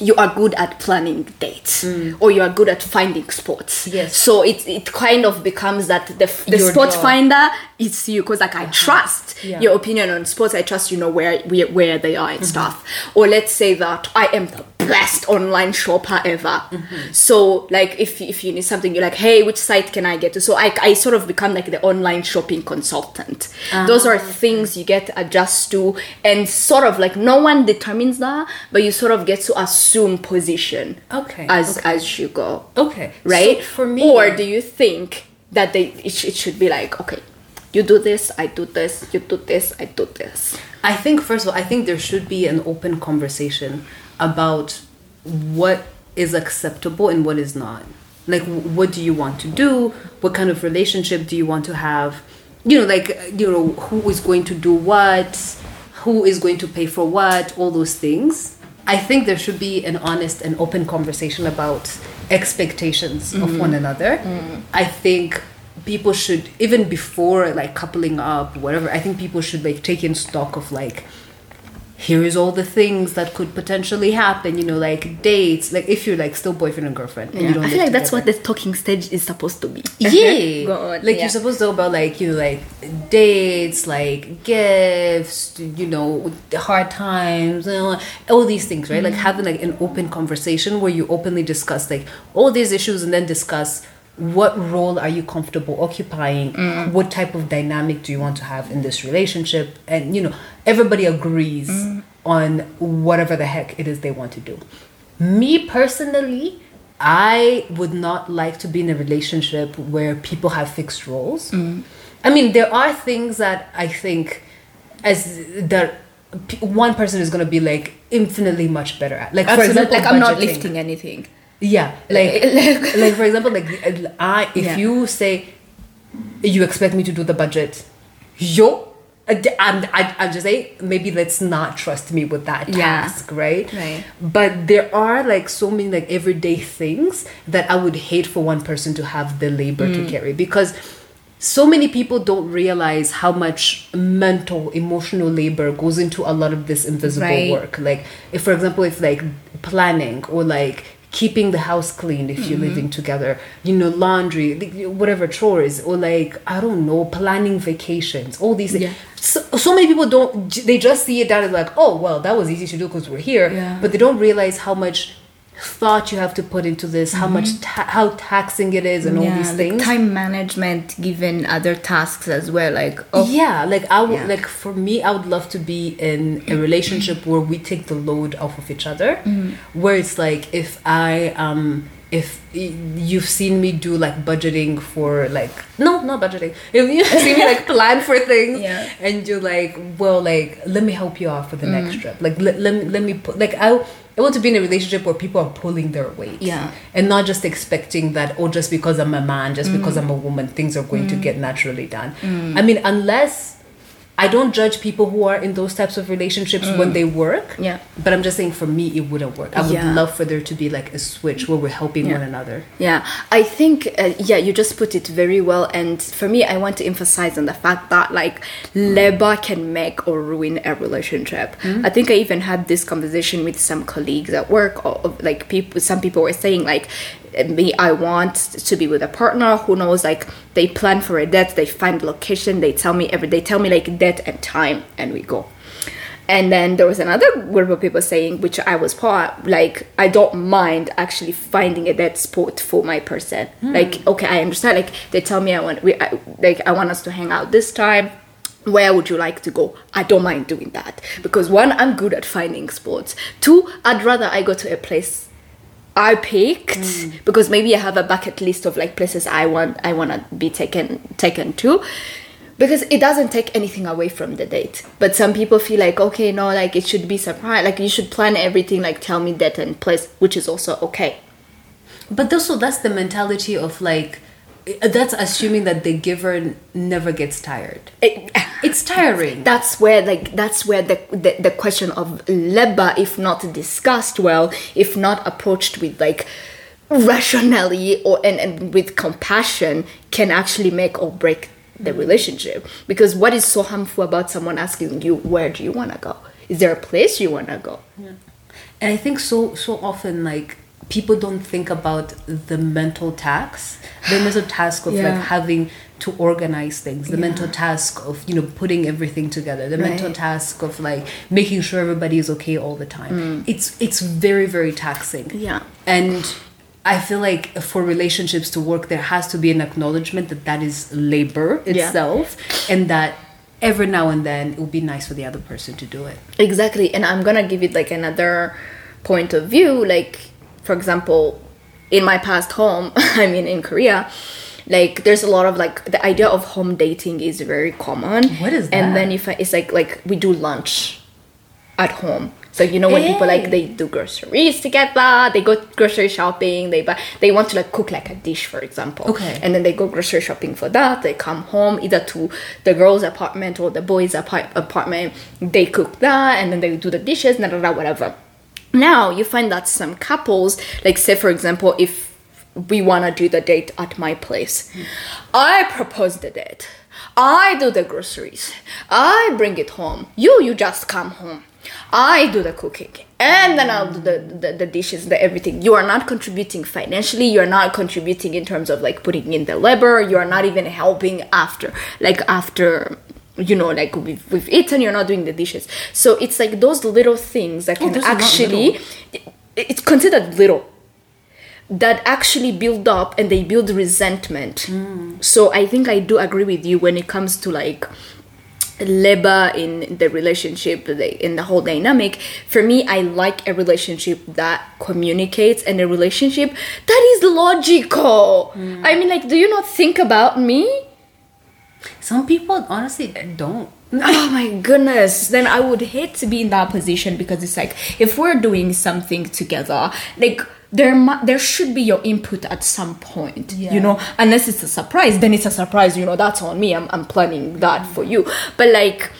you are good at planning dates or you are good at finding spots. Mm. Yes. So it it kind of becomes that the the Your spot job. finder is you because like I trust Uh-huh. Yeah. your opinion on sports. I trust you know where where, where they are and Mm-hmm. stuff. Or let's say that I am the best online shopper ever. Mm-hmm. So like if if you need something, you're like, hey, which site can I get to? So I I sort of become like the online shopping consultant. Those Ah, are things you get to adjust to, and sort of like no one determines that, but you sort of get to assume position Okay, as okay. as you go okay right? so for me or do you think that they it, it should be like okay, you do this, I do this, you do this, I do this. I think first of all, I think there should be an open conversation about what is acceptable and what is not. Like, what do you want to do? What kind of relationship do you want to have? You know, like you know, who is going to do what? Who is going to pay for what? All those things. I think there should be an honest and open conversation about expectations of mm-hmm. one another. Mm-hmm. I think people should even before like coupling up whatever i think people should like take in stock of like here's all the things that could potentially happen you know like dates like if you're like still boyfriend and girlfriend and you don't I feel live like that's what the talking stage is supposed to be. yeah. Go on, like yeah. you're supposed to know about like you know like dates like gifts you know the hard times you know, all these things right? Like mm-hmm. having like an open conversation where you openly discuss like all these issues and then discuss what role are you comfortable occupying? Mm. What type of dynamic do you want to have in this relationship? And you know everybody agrees mm. on whatever the heck it is they want to do. Me personally i would not like to be in a relationship where people have fixed roles. Mm. I mean there are things that i think as that one person is going to be like infinitely much better at. Like for example like I'm not lifting anything. Yeah, like like for example, like I if Yeah. you say you expect me to do the budget, yo. I'm, I, I'm just saying maybe let's not trust me with that Yeah. task right Right. but there are like so many like everyday things that i would hate for one person to have the labor Mm. to carry because so many people don't realize how much mental emotional labor goes into a lot of this invisible Right. work like if for example if like planning or like keeping the house clean if you're Mm-hmm. living together you know laundry whatever chores or like i don't know planning vacations all these Yeah. so, so many people don't they just see it down as like oh well that was easy to do because we're here Yeah. but they don't realize how much thought you have to put into this how much ta- how taxing it is and all these like things time management given other tasks as well. Like oh yeah like i would Yeah. like for me i would love to be in a relationship where we take the load off of each other where it's like if i um if you've seen me do like budgeting for like no not budgeting if you see me like plan for things Yeah. and you're like well like let me help you out for the next mm. trip like let, let, me, let me put like i I want to be in a relationship where people are pulling their weight. Yeah. And not just expecting that, oh, just because I'm a man, just mm. because I'm a woman, things are going to mm. get naturally done. I mean, unless I don't judge people who are in those types of relationships when mm. they work. Yeah. But I'm just saying for me, it wouldn't work. I would Yeah. love for there to be like a switch where we're helping Yeah. one another. Yeah, I think uh, yeah, you just put it very well. And for me, I want to emphasize on the fact that like mm. labor can make or ruin a relationship. Mm. I think I even had this conversation with some colleagues at work. Or, or, like people, some people were saying like, me, I want to be with a partner who knows like they plan for a date, they find location, they tell me every, they tell me like date and time, and we go. And then there was another group of people saying, which I was part, like I don't mind actually finding a dead spot for my person. Hmm. Like, okay, I understand. Like they tell me I want, we, I, like I want us to hang out this time. Where would you like to go? I don't mind doing that because one, I'm good at finding spots. Two, I'd rather I go to a place I picked mm. because maybe I have a bucket list of like places I want I want to be taken taken to. Because it doesn't take anything away from the date. But some people feel like okay no like it should be surprise like you should plan everything like tell me date and place which is also okay. But also, that's the mentality of like, that's assuming that the giver never gets tired. It- It's tiring. that's where like that's where the, the the question of leba if not discussed well if not approached with like rationally or and, and with compassion can actually make or break the relationship because what is so harmful about someone asking you where do you want to go is there a place you want to go And I think so so often like people don't think about the mental tax, the mental task of Yeah. like having to organize things, the mental task of you know putting everything together, the mental task of like making sure everybody is okay all the time. Mm. It's it's very very taxing. Yeah. And I feel like for relationships to work, there has to be an acknowledgement that that is labor Yeah. itself, and that every now and then it would be nice for the other person to do it. Exactly, and I'm gonna give it like another point of view. Like, for example, in my past home, I mean in Korea, like there's a lot of like the idea of home dating is very common. What is that? And then if I, it's like like we do lunch at home. So you know when people like they do groceries together, they go grocery shopping, they buy they want to like cook like a dish for example. Okay. And then they go grocery shopping for that. They come home either to the girl's apartment or the boy's apartment. They cook that and then they do the dishes, da, da, whatever. Now you find that some couples, like say for example, if we wanna do the date at my place, I propose the date. I do the groceries. I bring it home. You you just come home. I do the cooking and then I'll do the, the, the dishes, the everything. You are not contributing financially. You are not contributing in terms of like putting in the labor. You are not even helping after, like after, you know, like we've, we've eaten. You're not doing the dishes. So it's like those little things that oh, can those are actually, it's considered little that actually build up and they build resentment. Mm. So I think I do agree with you when it comes to like labor in the relationship in the whole dynamic for me i like a relationship that communicates and a relationship that is logical mm. i mean like do you not think about me Some people honestly don't. oh my goodness then i would hate to be in that position because it's like if we're doing something together like there mu- there should be your input at some point Yeah. you know unless it's a surprise then it's a surprise you know that's on me i'm, I'm planning that mm. for you but like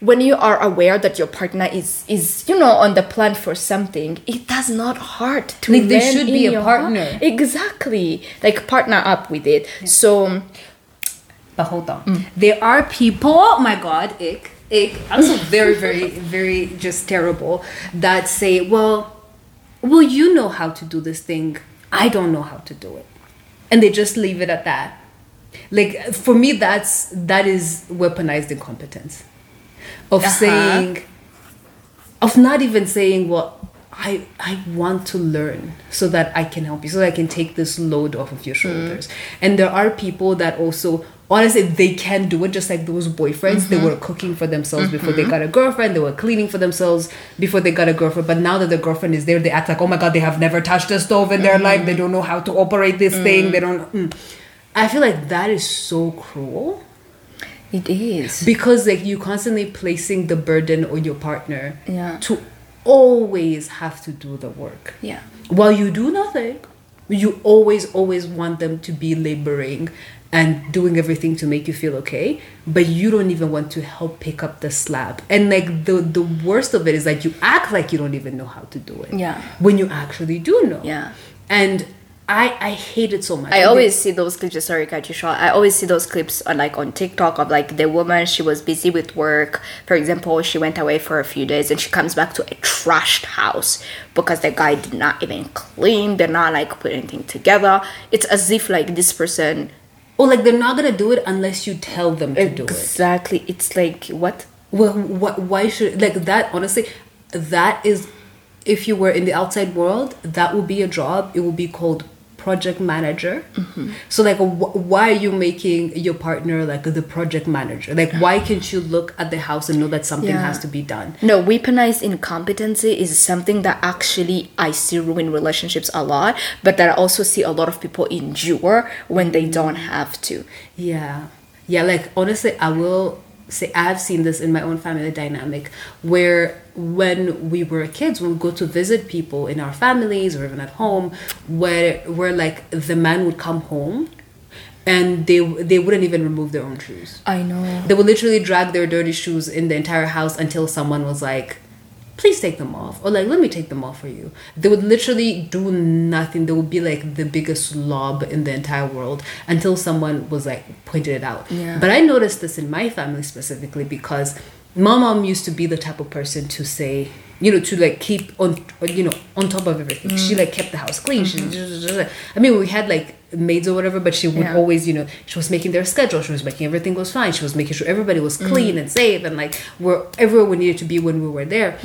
when you are aware that your partner is is you know on the plan for something it does not hurt to Like, they should be a your heart. partner. exactly like partner up with it so But hold on. There are people, oh my god, ick, ick, also very, very, very just terrible, that say, well, well, you know how to do this thing. I don't know how to do it. And they just leave it at that. Like for me, that's that is weaponized incompetence. Of Uh-huh. saying of not even saying well I, I want to learn so that I can help you, so that I can take this load off of your shoulders. And there are people that also, honestly, they can do it just like those boyfriends. They mm-hmm. were cooking for themselves before they mm-hmm. got a girlfriend, they were cleaning for themselves before they got a girlfriend. But now that the girlfriend is there, they act like, oh my god, they have never touched a stove in their mm-hmm. life, they don't know how to operate this thing, mm. they don't. Mm. I feel like that is so cruel it is because like you constantly placing the burden on your partner Yeah. to always have to do the work yeah while you do nothing you always always want them to be laboring and doing everything to make you feel okay but you don't even want to help pick up the slab and like the the worst of it is that you act like you don't even know how to do it Yeah. when you actually do know Yeah. and i i hate it so much I And always see those clips. Sorry, cut you short. I always see those clips on like on TikTok of like the woman. She was busy with work. For example, she went away for a few days and she comes back to a trashed house because the guy did not even clean. They're not like put anything together. It's as if like this person or like they're not gonna do it unless you tell them to do it exactly. It's like what? well what why should like that honestly that is if you were in the outside world that would be a job it would be called project manager. So like, wh- why are you making your partner like the project manager? Like, why can't you look at the house and know that something Yeah. has to be done? No, weaponized incompetency is something that actually I see ruin relationships a lot, but that I also see a lot of people endure when they mm. don't have to. Yeah. Yeah, like honestly, I will say I've seen this in my own family dynamic where when we were kids, when we go to visit people in our families or even at home, where where like the man would come home and they they wouldn't even remove their own shoes. I know. They would literally drag their dirty shoes in the entire house until someone was like, please take them off. Or like, let me take them off for you. They would literally do nothing. They would be like the biggest slob in the entire world until someone was like pointed it out. Yeah. But I noticed this in my family specifically because my mom used to be the type of person to say, you know, to like keep on, you know, on top of everything. She mm. like kept the house clean. She, mm-hmm. I mean, we had like maids or whatever, but she would Yeah. always, you know, she was making their schedule. She was making everything was fine. She was making sure everybody was clean and safe and like we're everywhere we needed to be when we were there.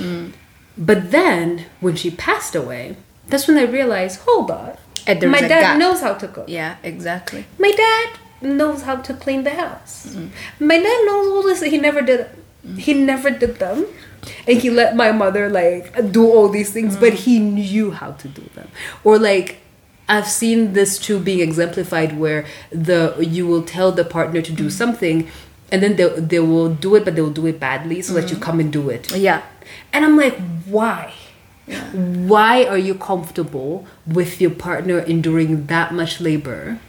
But then when she passed away, that's when I realized, hold on, my dad gap. knows how to cook. Yeah, exactly. My dad knows how to clean the house. My dad knows all this. He never did. He never did them, and he let my mother like do all these things. But he knew how to do them. Or like, I've seen this too being exemplified where the you will tell the partner to do mm. something, and then they they will do it, but they will do it badly, so that you mm. come and do it. Yeah. And I'm like, why? Why are you comfortable with your partner enduring that much labor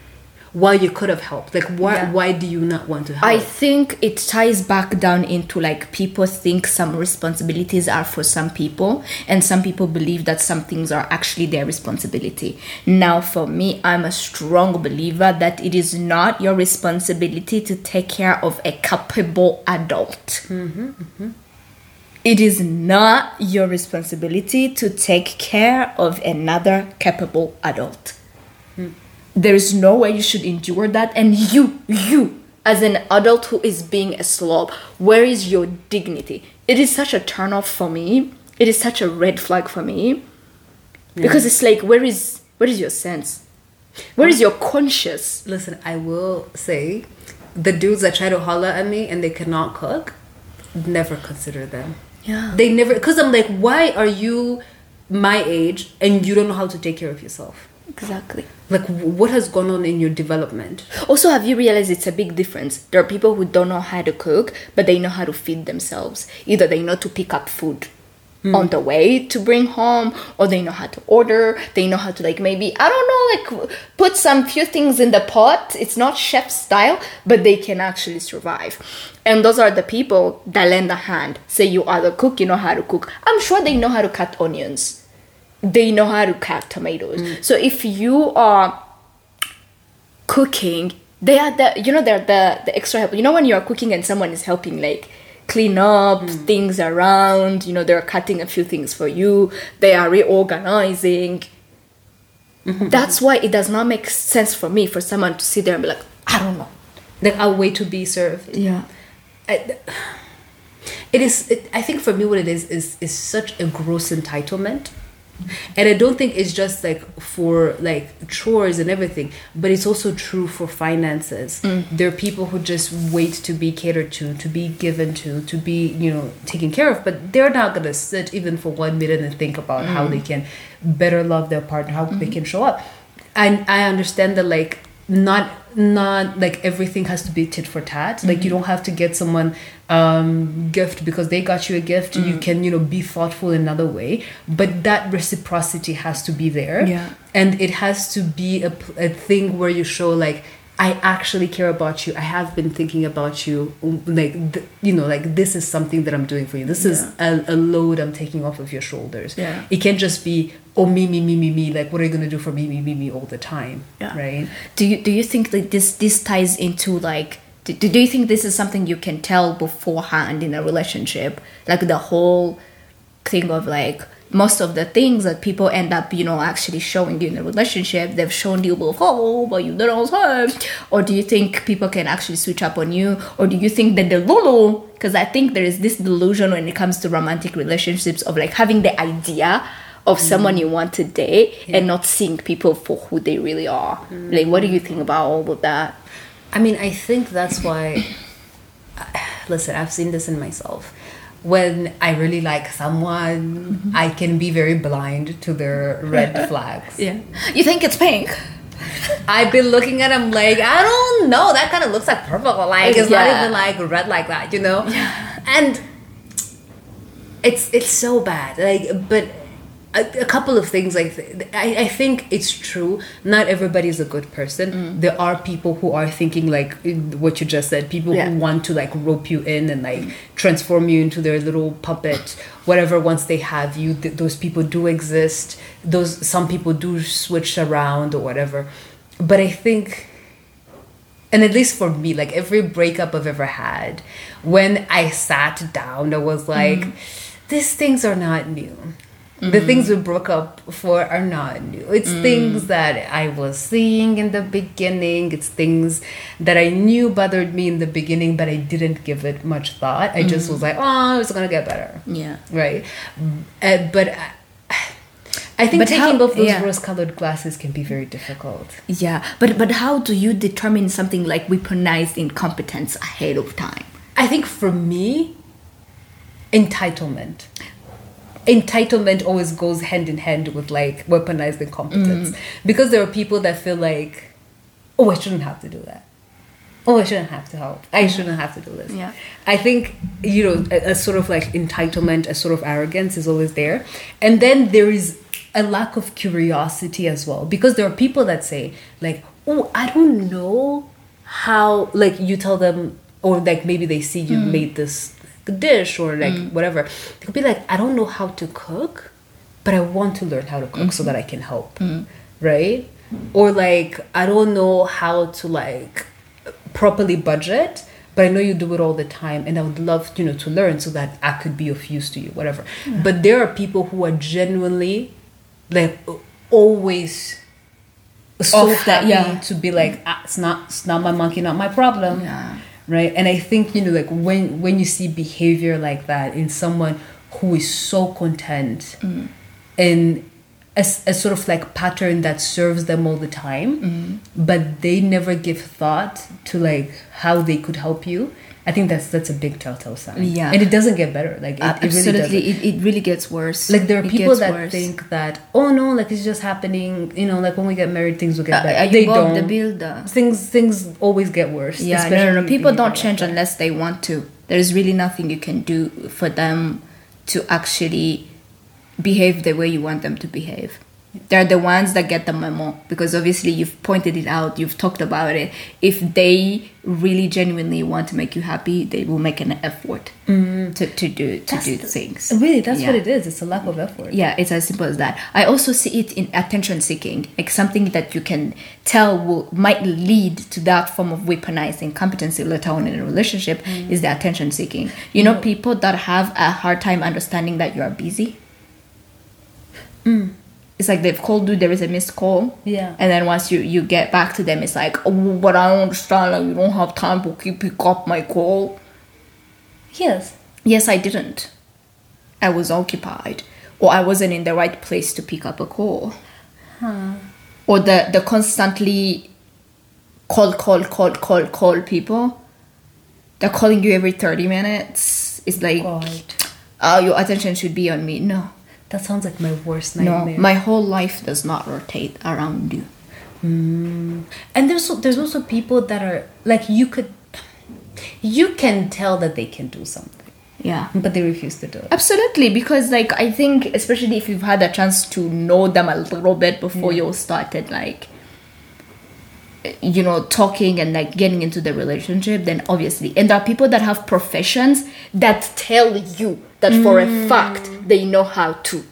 while you could have helped? Like, why? Yeah. Why do you not want to help? I think it ties back down into like people think some responsibilities are for some people, and some people believe that some things are actually their responsibility. Now, for me, I'm a strong believer that it is not your responsibility to take care of a capable adult. Mm-hmm, mm-hmm. It is not your responsibility to take care of another capable adult hmm. There is no way you should endure that. And you you as an adult who is being a slob where is your dignity? It is such a turn off for me. It is such a red flag for me. Because it's like where is where is your sense? Where is your conscious? Listen, I will say, the dudes that try to holler at me and they cannot cook, never consider them. yeah. They never, because I'm like, why are you my age and you don't know how to take care of yourself? Exactly Like, what has gone on in your development? Also, have you realized it's a big difference? There are people who don't know how to cook, but they know how to feed themselves. Either they know to pick up food hmm. on the way to bring home, or they know how to order. They know how to like maybe I don't know like put some few things in the pot. It's not chef style, but they can actually survive. And those are the people that lend a hand. Say you are the cook, you know how to cook. I'm sure they know how to cut onions they know how to cut tomatoes. Mm. So if you are cooking, they are the you know they're the the extra help. You know when you're cooking and someone is helping like clean up mm. things around, you know, they're cutting a few things for you, they are reorganizing. Mm-hmm. That's why it does not make sense for me for someone to sit there and be like, I don't know. Like, I'll wait to be served. Yeah. I, it is it, i think for me what it is is is such a gross entitlement and i don't think it's just like for like chores and everything but it's also true for finances. Mm. There are people who just wait to be catered to to be given to to be you know taken care of but they're not gonna sit even for one minute and think about how mm. they can better love their partner how mm-hmm. they can show up. And i understand that like not not like everything has to be tit for tat. Like you don't have to get someone um gift because they got you a gift. You can you know be thoughtful in another way. But that reciprocity has to be there. Yeah. and it has to be a, a thing where you show like i actually care about you. I have been thinking about you um, like th- you know like this is something that i'm doing for you. This is a, a load i'm taking off of your shoulders. Yeah. it can't just be oh me me me me me like what are you gonna do for me me me me all the time Yeah. right? Do you do you think that this this ties into like do, do you think this is something you can tell beforehand in a relationship? Like the whole thing of like most of the things that people end up you know actually showing you in a relationship they've shown you before but you don't know or do you think people can actually switch up on you or do you think that the lulu because i think there is this delusion when it comes to romantic relationships of like having the idea of mm. someone you want to date and not seeing people for who they really are. Mm. Like, what do you think about all of that? I mean, I think that's why. Listen, I've seen this in myself. When I really like someone, mm-hmm. I can be very blind to their red flags. Yeah. You think it's pink? I've been looking at them like I don't know. That kind of looks like purple. Like it's not even like red like that, you know. Yeah. And it's it's so bad. Like, but a, a couple of things. Like, th- I I think it's true. Not everybody is a good person. Mm. There are people who are thinking like what you just said. People Yeah. who want to like rope you in and like transform you into their little puppet. Whatever. Once they have you, th- those people do exist. Those some people do switch around or whatever. But I think and at least for me, like every breakup I've ever had, when I sat down, I was like, mm. these things are not new. The mm. things we broke up for are not new. It's mm. things that I was seeing in the beginning. It's things that I knew bothered me in the beginning, but I didn't give it much thought. I just mm. was like, oh, it's gonna get better Yeah. right? Uh, but I, I think But taking how- off those yeah. rose-colored glasses can be very difficult. Yeah. But but how do you determine something like weaponized incompetence ahead of time? I think for me, entitlement. Entitlement always goes hand in hand with like weaponized incompetence mm. because there are people that feel like, oh, I shouldn't have to do that. Oh, I shouldn't have to help. I shouldn't have to do this. Yeah. I think, you know, a, a sort of like entitlement, a sort of arrogance is always there. And then there is a lack of curiosity as well because there are people that say, like, oh, I don't know how, like, you tell them, or like maybe they see you mm. made this dish or like mm. whatever. They could be like, I don't know how to cook, but I want to learn how to cook so mm-hmm. that I can help. Mm-hmm. Right? Or like, I don't know how to like properly budget but i know you do it all the time and i would love you know to learn so that i could be of use to you whatever but there are people who are genuinely like always so that, happy yeah. to be like ah, it's not it's not my monkey not my problem Yeah. Right and i think you know like when when you see behavior like that in someone who is so content Mm. in a sort of like pattern that serves them all the time Mm. but they never give thought to like how they could help you i think that's that's a big telltale sign Yeah. and it doesn't get better like it, Uh, it really absolutely, doesn't it, it really gets worse. like there are It people that worse. think that oh no like it's just happening you know like when we get married things will get Uh, better you they don't the Builder? things things always get worse Yeah, no, no, no. People don't change like unless they want to. There's really nothing you can do for them to actually behave the way you want them to behave. They're the ones that get the memo because obviously you've pointed it out, you've talked about it. If they really genuinely want to make you happy, they will make an effort mm. to, to do to do things. really that's Yeah. what it is it's a lack of effort Yeah, it's as simple as that. I also see it in attention seeking, like something that you can tell will might lead to that form of weaponizing competency later on in a relationship mm. is the attention seeking. You know, people that have a hard time understanding that you are busy. Mm. It's like they've called you, there is a missed call. Yeah. And then once you you get back to them, it's like, oh, but I don't understand. Like you don't have time to keep pick up my call. yes Yes, I didn't. I was occupied, or I wasn't in the right place to pick up a call. huh. Or the the constantly call, call, call, call, call people. They're calling you every thirty minutes. It's like, God. oh, your attention should be on me. No, that sounds like my worst nightmare. no, my whole life does not rotate around you. Mm. and there's there's also people that are like you could you can tell that they can do something Yeah. but they refuse to do it Absolutely, because like I think, especially if you've had a chance to know them a little bit before you started, like you know, talking and like getting into the relationship, then obviously, and there are people that have professions that tell you that for a mm. fact they know how to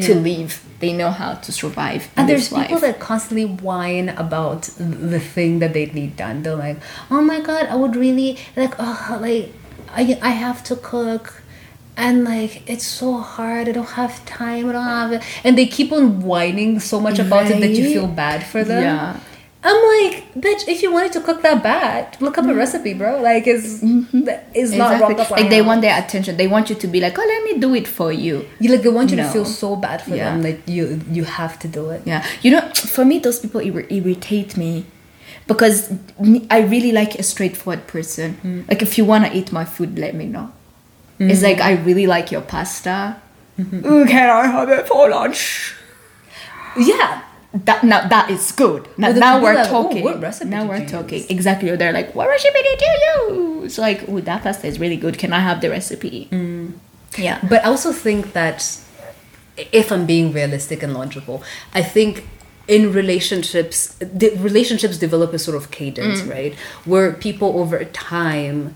to live, they know how to survive. and there's people life. that constantly whine about the thing that they need done. They're like, "Oh my god, I would really like, oh, like, I I have to cook, and like it's so hard. I don't have time. I don't have it." And they keep on whining so much about it that you feel bad for them. Yeah. I'm like, bitch, if you wanted to cook that bad, look up a mm-hmm. recipe, bro. Like, it's, mm-hmm. it's not wrong. Like they want their attention. They want you to be like, oh, let me do it for you. You like they want you to feel so bad for Yeah. them that you you have to do it. Yeah, you know, for me, those people ir- irritate me because I really like a straightforward person. Mm. Like, if you want to eat my food, let me know. It's like mm-hmm. I really like your pasta. Ooh, can I have it for lunch? Yeah. That now that is good. Now, Well, now we're like, "Oh, talking. what recipe now we're talking. use?" Exactly. They're like, what recipe did you use? It's like, oh, that pasta is really good. Can I have the recipe? Mm. Yeah. But I also think that if I'm being realistic and logical, I think in relationships, the relationships develop a sort of cadence, mm. right? Where people over time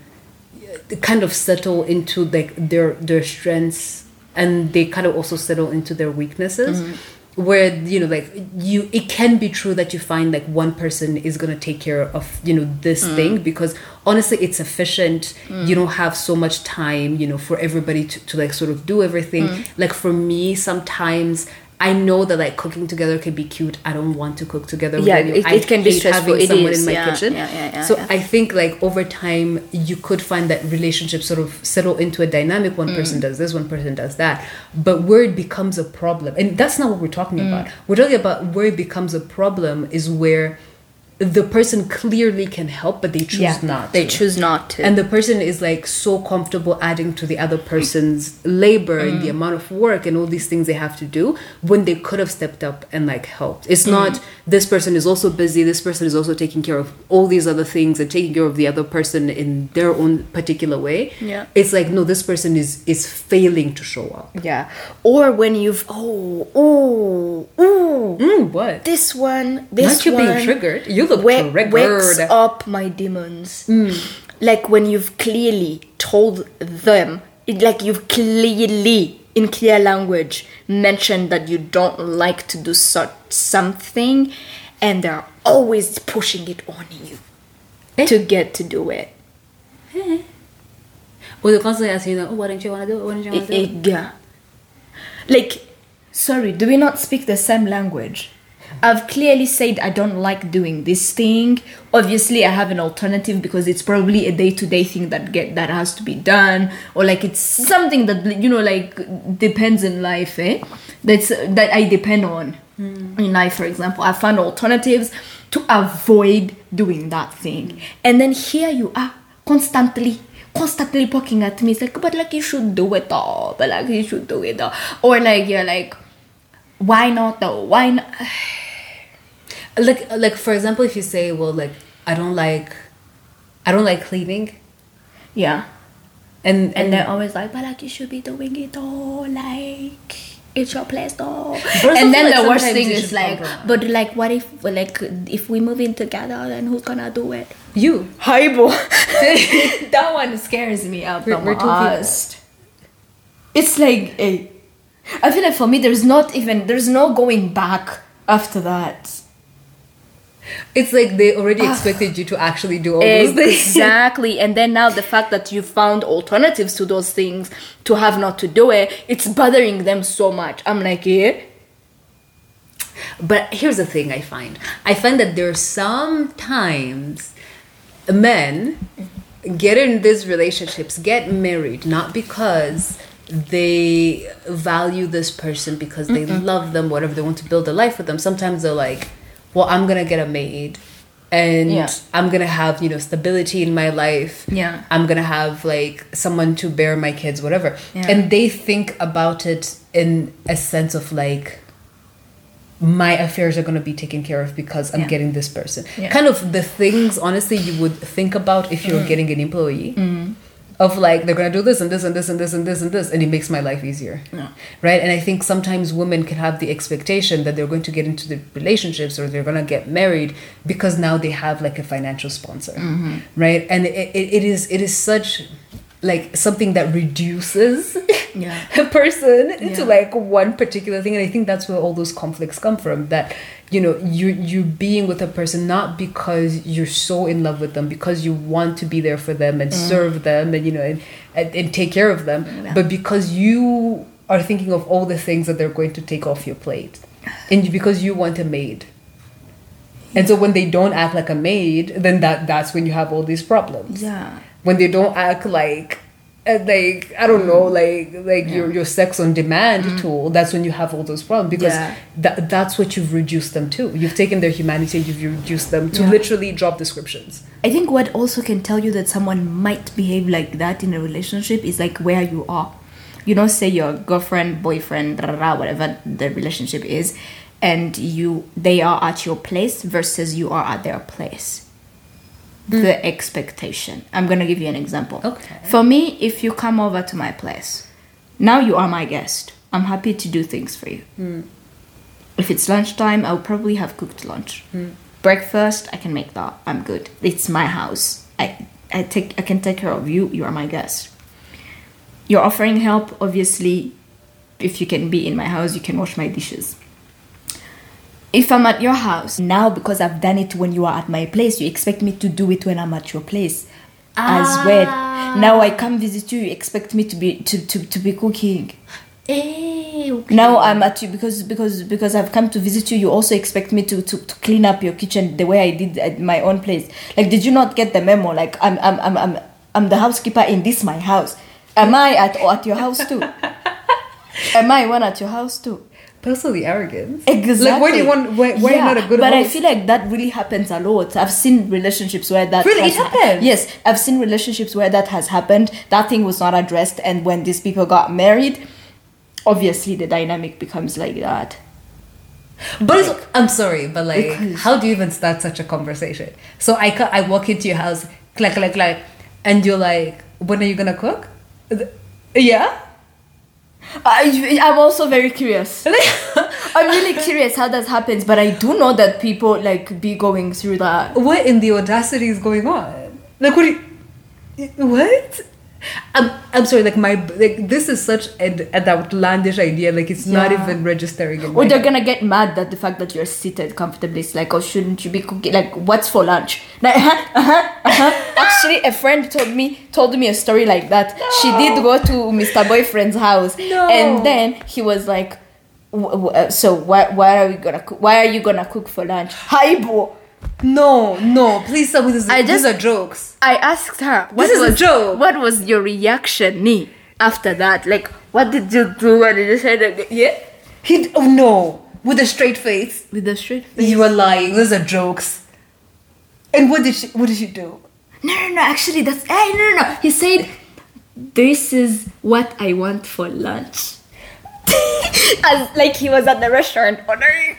uh, kind of settle into like their their strengths and they kind of also settle into their weaknesses. Mm-hmm. Where you know, like you, it can be true that you find like one person is gonna take care of you know this mm. thing because honestly, it's efficient. Mm. You don't have so much time, you know, for everybody to, to like sort of do everything. Mm. Like for me, sometimes I know that like cooking together can be cute. I don't want to cook together. with Yeah, it- it can be stressful. Having It someone is, in my yeah, kitchen. yeah, yeah, yeah, so yeah. I think like over time you could find that relationship sort of settle into a dynamic. One Mm. person does this, one person does that. But where it becomes a problem, and that's not what we're talking Mm. about. We're talking about where it becomes a problem is where the person clearly can help, but they choose yeah. not. They to. choose not to. And the person is like so comfortable adding to the other person's labor and Mm. the amount of work and all these things they have to do when they could have stepped up and like helped. It's Mm. not this person is also busy, this person is also taking care of all these other things and taking care of the other person in their own particular way. Yeah. It's like no, this person is is failing to show up. yeah. Or when you've oh oh oh Mm, what? this one this Not you one being triggered. You look wa- triggered. wakes up my demons. Hmm. Like when you've clearly told them, it- like you've clearly in clear language mentioned that you don't like to do such something, and they're always pushing it on you Eh? to get to do it. Eh. Well, they're constantly asking you, oh, why don't you want to do it? Why don't you want to do it? it- yeah. Like, sorry, do we not speak the same language? I've clearly said I don't like doing this thing. Obviously, I have an alternative because it's probably a day-to-day thing that get that has to be done, or like it's something that you know, like depends in life. Eh? That's that I depend on in life. For example, I found alternatives to avoid doing that thing, and then here you are constantly constantly poking at me. It's like, but like you should do it all. But like you should do it all. Or like you're like, why not though? Why not? like like for example if you say well like i don't like i don't like cleaning Yeah. and And they're always like, but like you should be doing it all. Like it's your place though. also And then like the worst thing is like, compromise. but like what if like if we move in together, then who's gonna do it? you Haibo. that one scares me up We're- the we're two people. most. It's like a. I feel like for me, there's not even there's no going back after that. it's like they already ah. expected you to actually do all those things. Exactly, and then now the fact that you found alternatives to those things to have not to do it, it's bothering them so much. I'm like, yeah, but here's the thing i find. I find that there's sometimes men get in these relationships get married not because they value this person because they love them whatever they want to build a life with them sometimes they're like well i'm gonna get a maid and Yeah. i'm gonna have you know stability in my life Yeah. i'm gonna have like someone to bear my kids whatever Yeah. and they think about it in a sense of like my affairs are going to be taken care of because I'm Yeah. getting this person. Kind of the things, honestly, you would think about if you're getting an employee. Mm-hmm. Of like, they're to do this and this and this and this and this and this, and it makes my life easier. Yeah. Right? And I think sometimes women can have the expectation that they're going to get into the relationships or they're going to get married because now they have like a financial sponsor. Mm-hmm. Right? And it, it, it is it is such like something that reduces Yeah. a person into Yeah. like one particular thing and i think that's where all those conflicts come from that you know you you're being with a person not because you're so in love with them because you want to be there for them and serve them and you know and, and, and take care of them Mm. Yeah. but because you are thinking of all the things that they're going to take off your plate and because you want a maid And so when they don't act like a maid, then that that's when you have all these problems. Yeah. When they don't act like uh, like I don't know, like like your your sex on demand tool, that's when you have all those problems because Yeah. that that's what you've reduced them to. You've taken their humanity, you've reduced them to Yeah. literally job descriptions. I think what also can tell you that someone might behave like that in a relationship is like where you are. You know, say your girlfriend, boyfriend, da, da, whatever the relationship is, and you they are at your place versus you are at their place. The mm. expectation. I'm gonna give you an example. Okay. For me, if you come over to my place, now you are my guest. I'm happy to do things for you. Mm. If it's lunchtime, I'll probably have cooked lunch. Mm. Breakfast, I can make that. I'm good. It's my house. I I take I can take care of you. You are my guest. You're offering help, obviously. If you can be in my house, you can wash my dishes. If I'm at your house now, because I've done it when you are at my place, you expect me to do it when I'm at your place as well. Now I come visit you, you expect me to be to, to, to be cooking. Eh, okay. Now I'm at you because because because I've come to visit you. You also expect me to, to, to clean up your kitchen the way I did at my own place. Like, did you not get the memo? Like, I'm I'm I'm I'm, I'm the housekeeper in this my house. Am I at at your house too? Am I one at your house too? Personally arrogance. Exactly. Like why do you want why, why yeah, you not a good But I feel like that really happens a lot. I've seen relationships where that Really? has It happens? Yes, I've seen relationships where that has happened. That thing was not addressed, and when these people got married, obviously the dynamic becomes like that. But it's, I'm sorry, but like, how do you even start such a conversation? So I I walk into your house, clack clack clack, and you're like, when are you gonna cook? Yeah. I, I'm also very curious. I'm really curious how that happens, but I do know that people like be going through that. what in the audacity is going on? Like, what? You, what? I'm, I'm sorry. Like my like this is such an, an outlandish idea. Like it's not even registering. In Or they're head. gonna get mad that the fact that you're seated comfortably is like, oh, shouldn't you be cooking? Like, what's for lunch? Like, uh-huh, uh-huh, uh-huh. Actually, a friend told me told me a story like that. She did go to Mr. Boyfriend's house, No. and then he was like, uh, "So why why are we gonna cook? Why are you gonna cook for lunch?" Hi, bro. No, no. Please tell me this. I these just- are jokes. I asked her, "What This is a was joke. What was your reaction, Nee, after that? Like, what did you do? Did you? Like, yeah, He oh no with a straight face. with a straight face. You are lying. Those are jokes. And what did she? What did she do? No, no, no. Actually, that's hey, no, no, no. He said, "This is what I want for lunch." As like he was at the restaurant oh, ordering.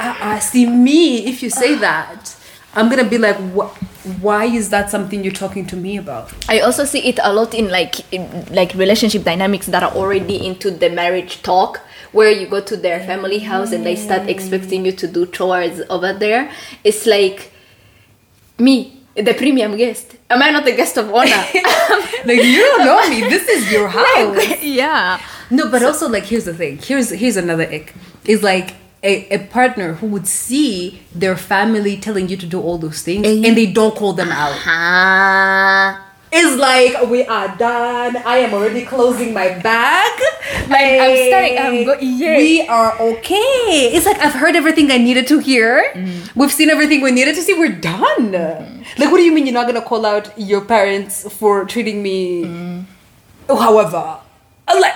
Uh, uh, see me. If you say that, I'm gonna be like, wh- why is that something you're talking to me about? I also see it a lot in like in, like relationship dynamics that are already into the marriage talk, where you go to their family house and they start expecting you to do chores over there. It's like me, the premium guest. Am I not the guest of honor? Like you don't know me. This is your house. yeah. No, but also like here's the thing. Here's here's another ick. Is like a, a partner who would see their family telling you to do all those things And and, they don't call them out. Ah. It's like we are done. I am already closing my bag. Like, I'm starting- I'm go- yeah. We are okay. It's like I've heard everything I needed to hear. Mm. We've seen everything we needed to see. We're done. Like, what do you mean you're not gonna call out your parents for treating me? Mm. However, I'm like.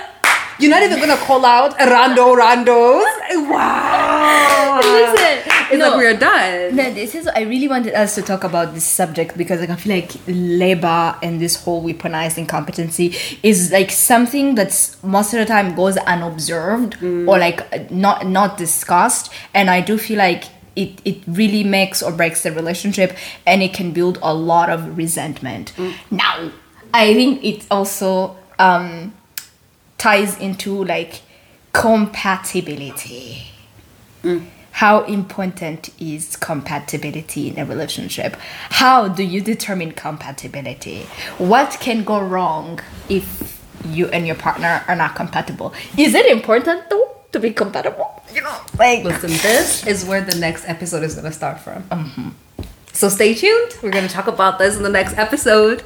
You're not even gonna call out rando randos. Wow. Listen, it's no. like we're done. No, this is I really wanted us to talk about this subject because like, I feel like labor and this whole weaponized incompetency is like something that's most of the time goes unobserved or like not not discussed, and I do feel like it it really makes or breaks the relationship, and it can build a lot of resentment. Now, I think it's also um, ties into like compatibility. Mm. How important is compatibility in a relationship? How do you determine compatibility? What can go wrong if you and your partner are not compatible? Is it important though to be compatible? You know like Listen, this is where the next episode is going to start from. Mm-hmm. So stay tuned. We're going to talk about this in the next episode.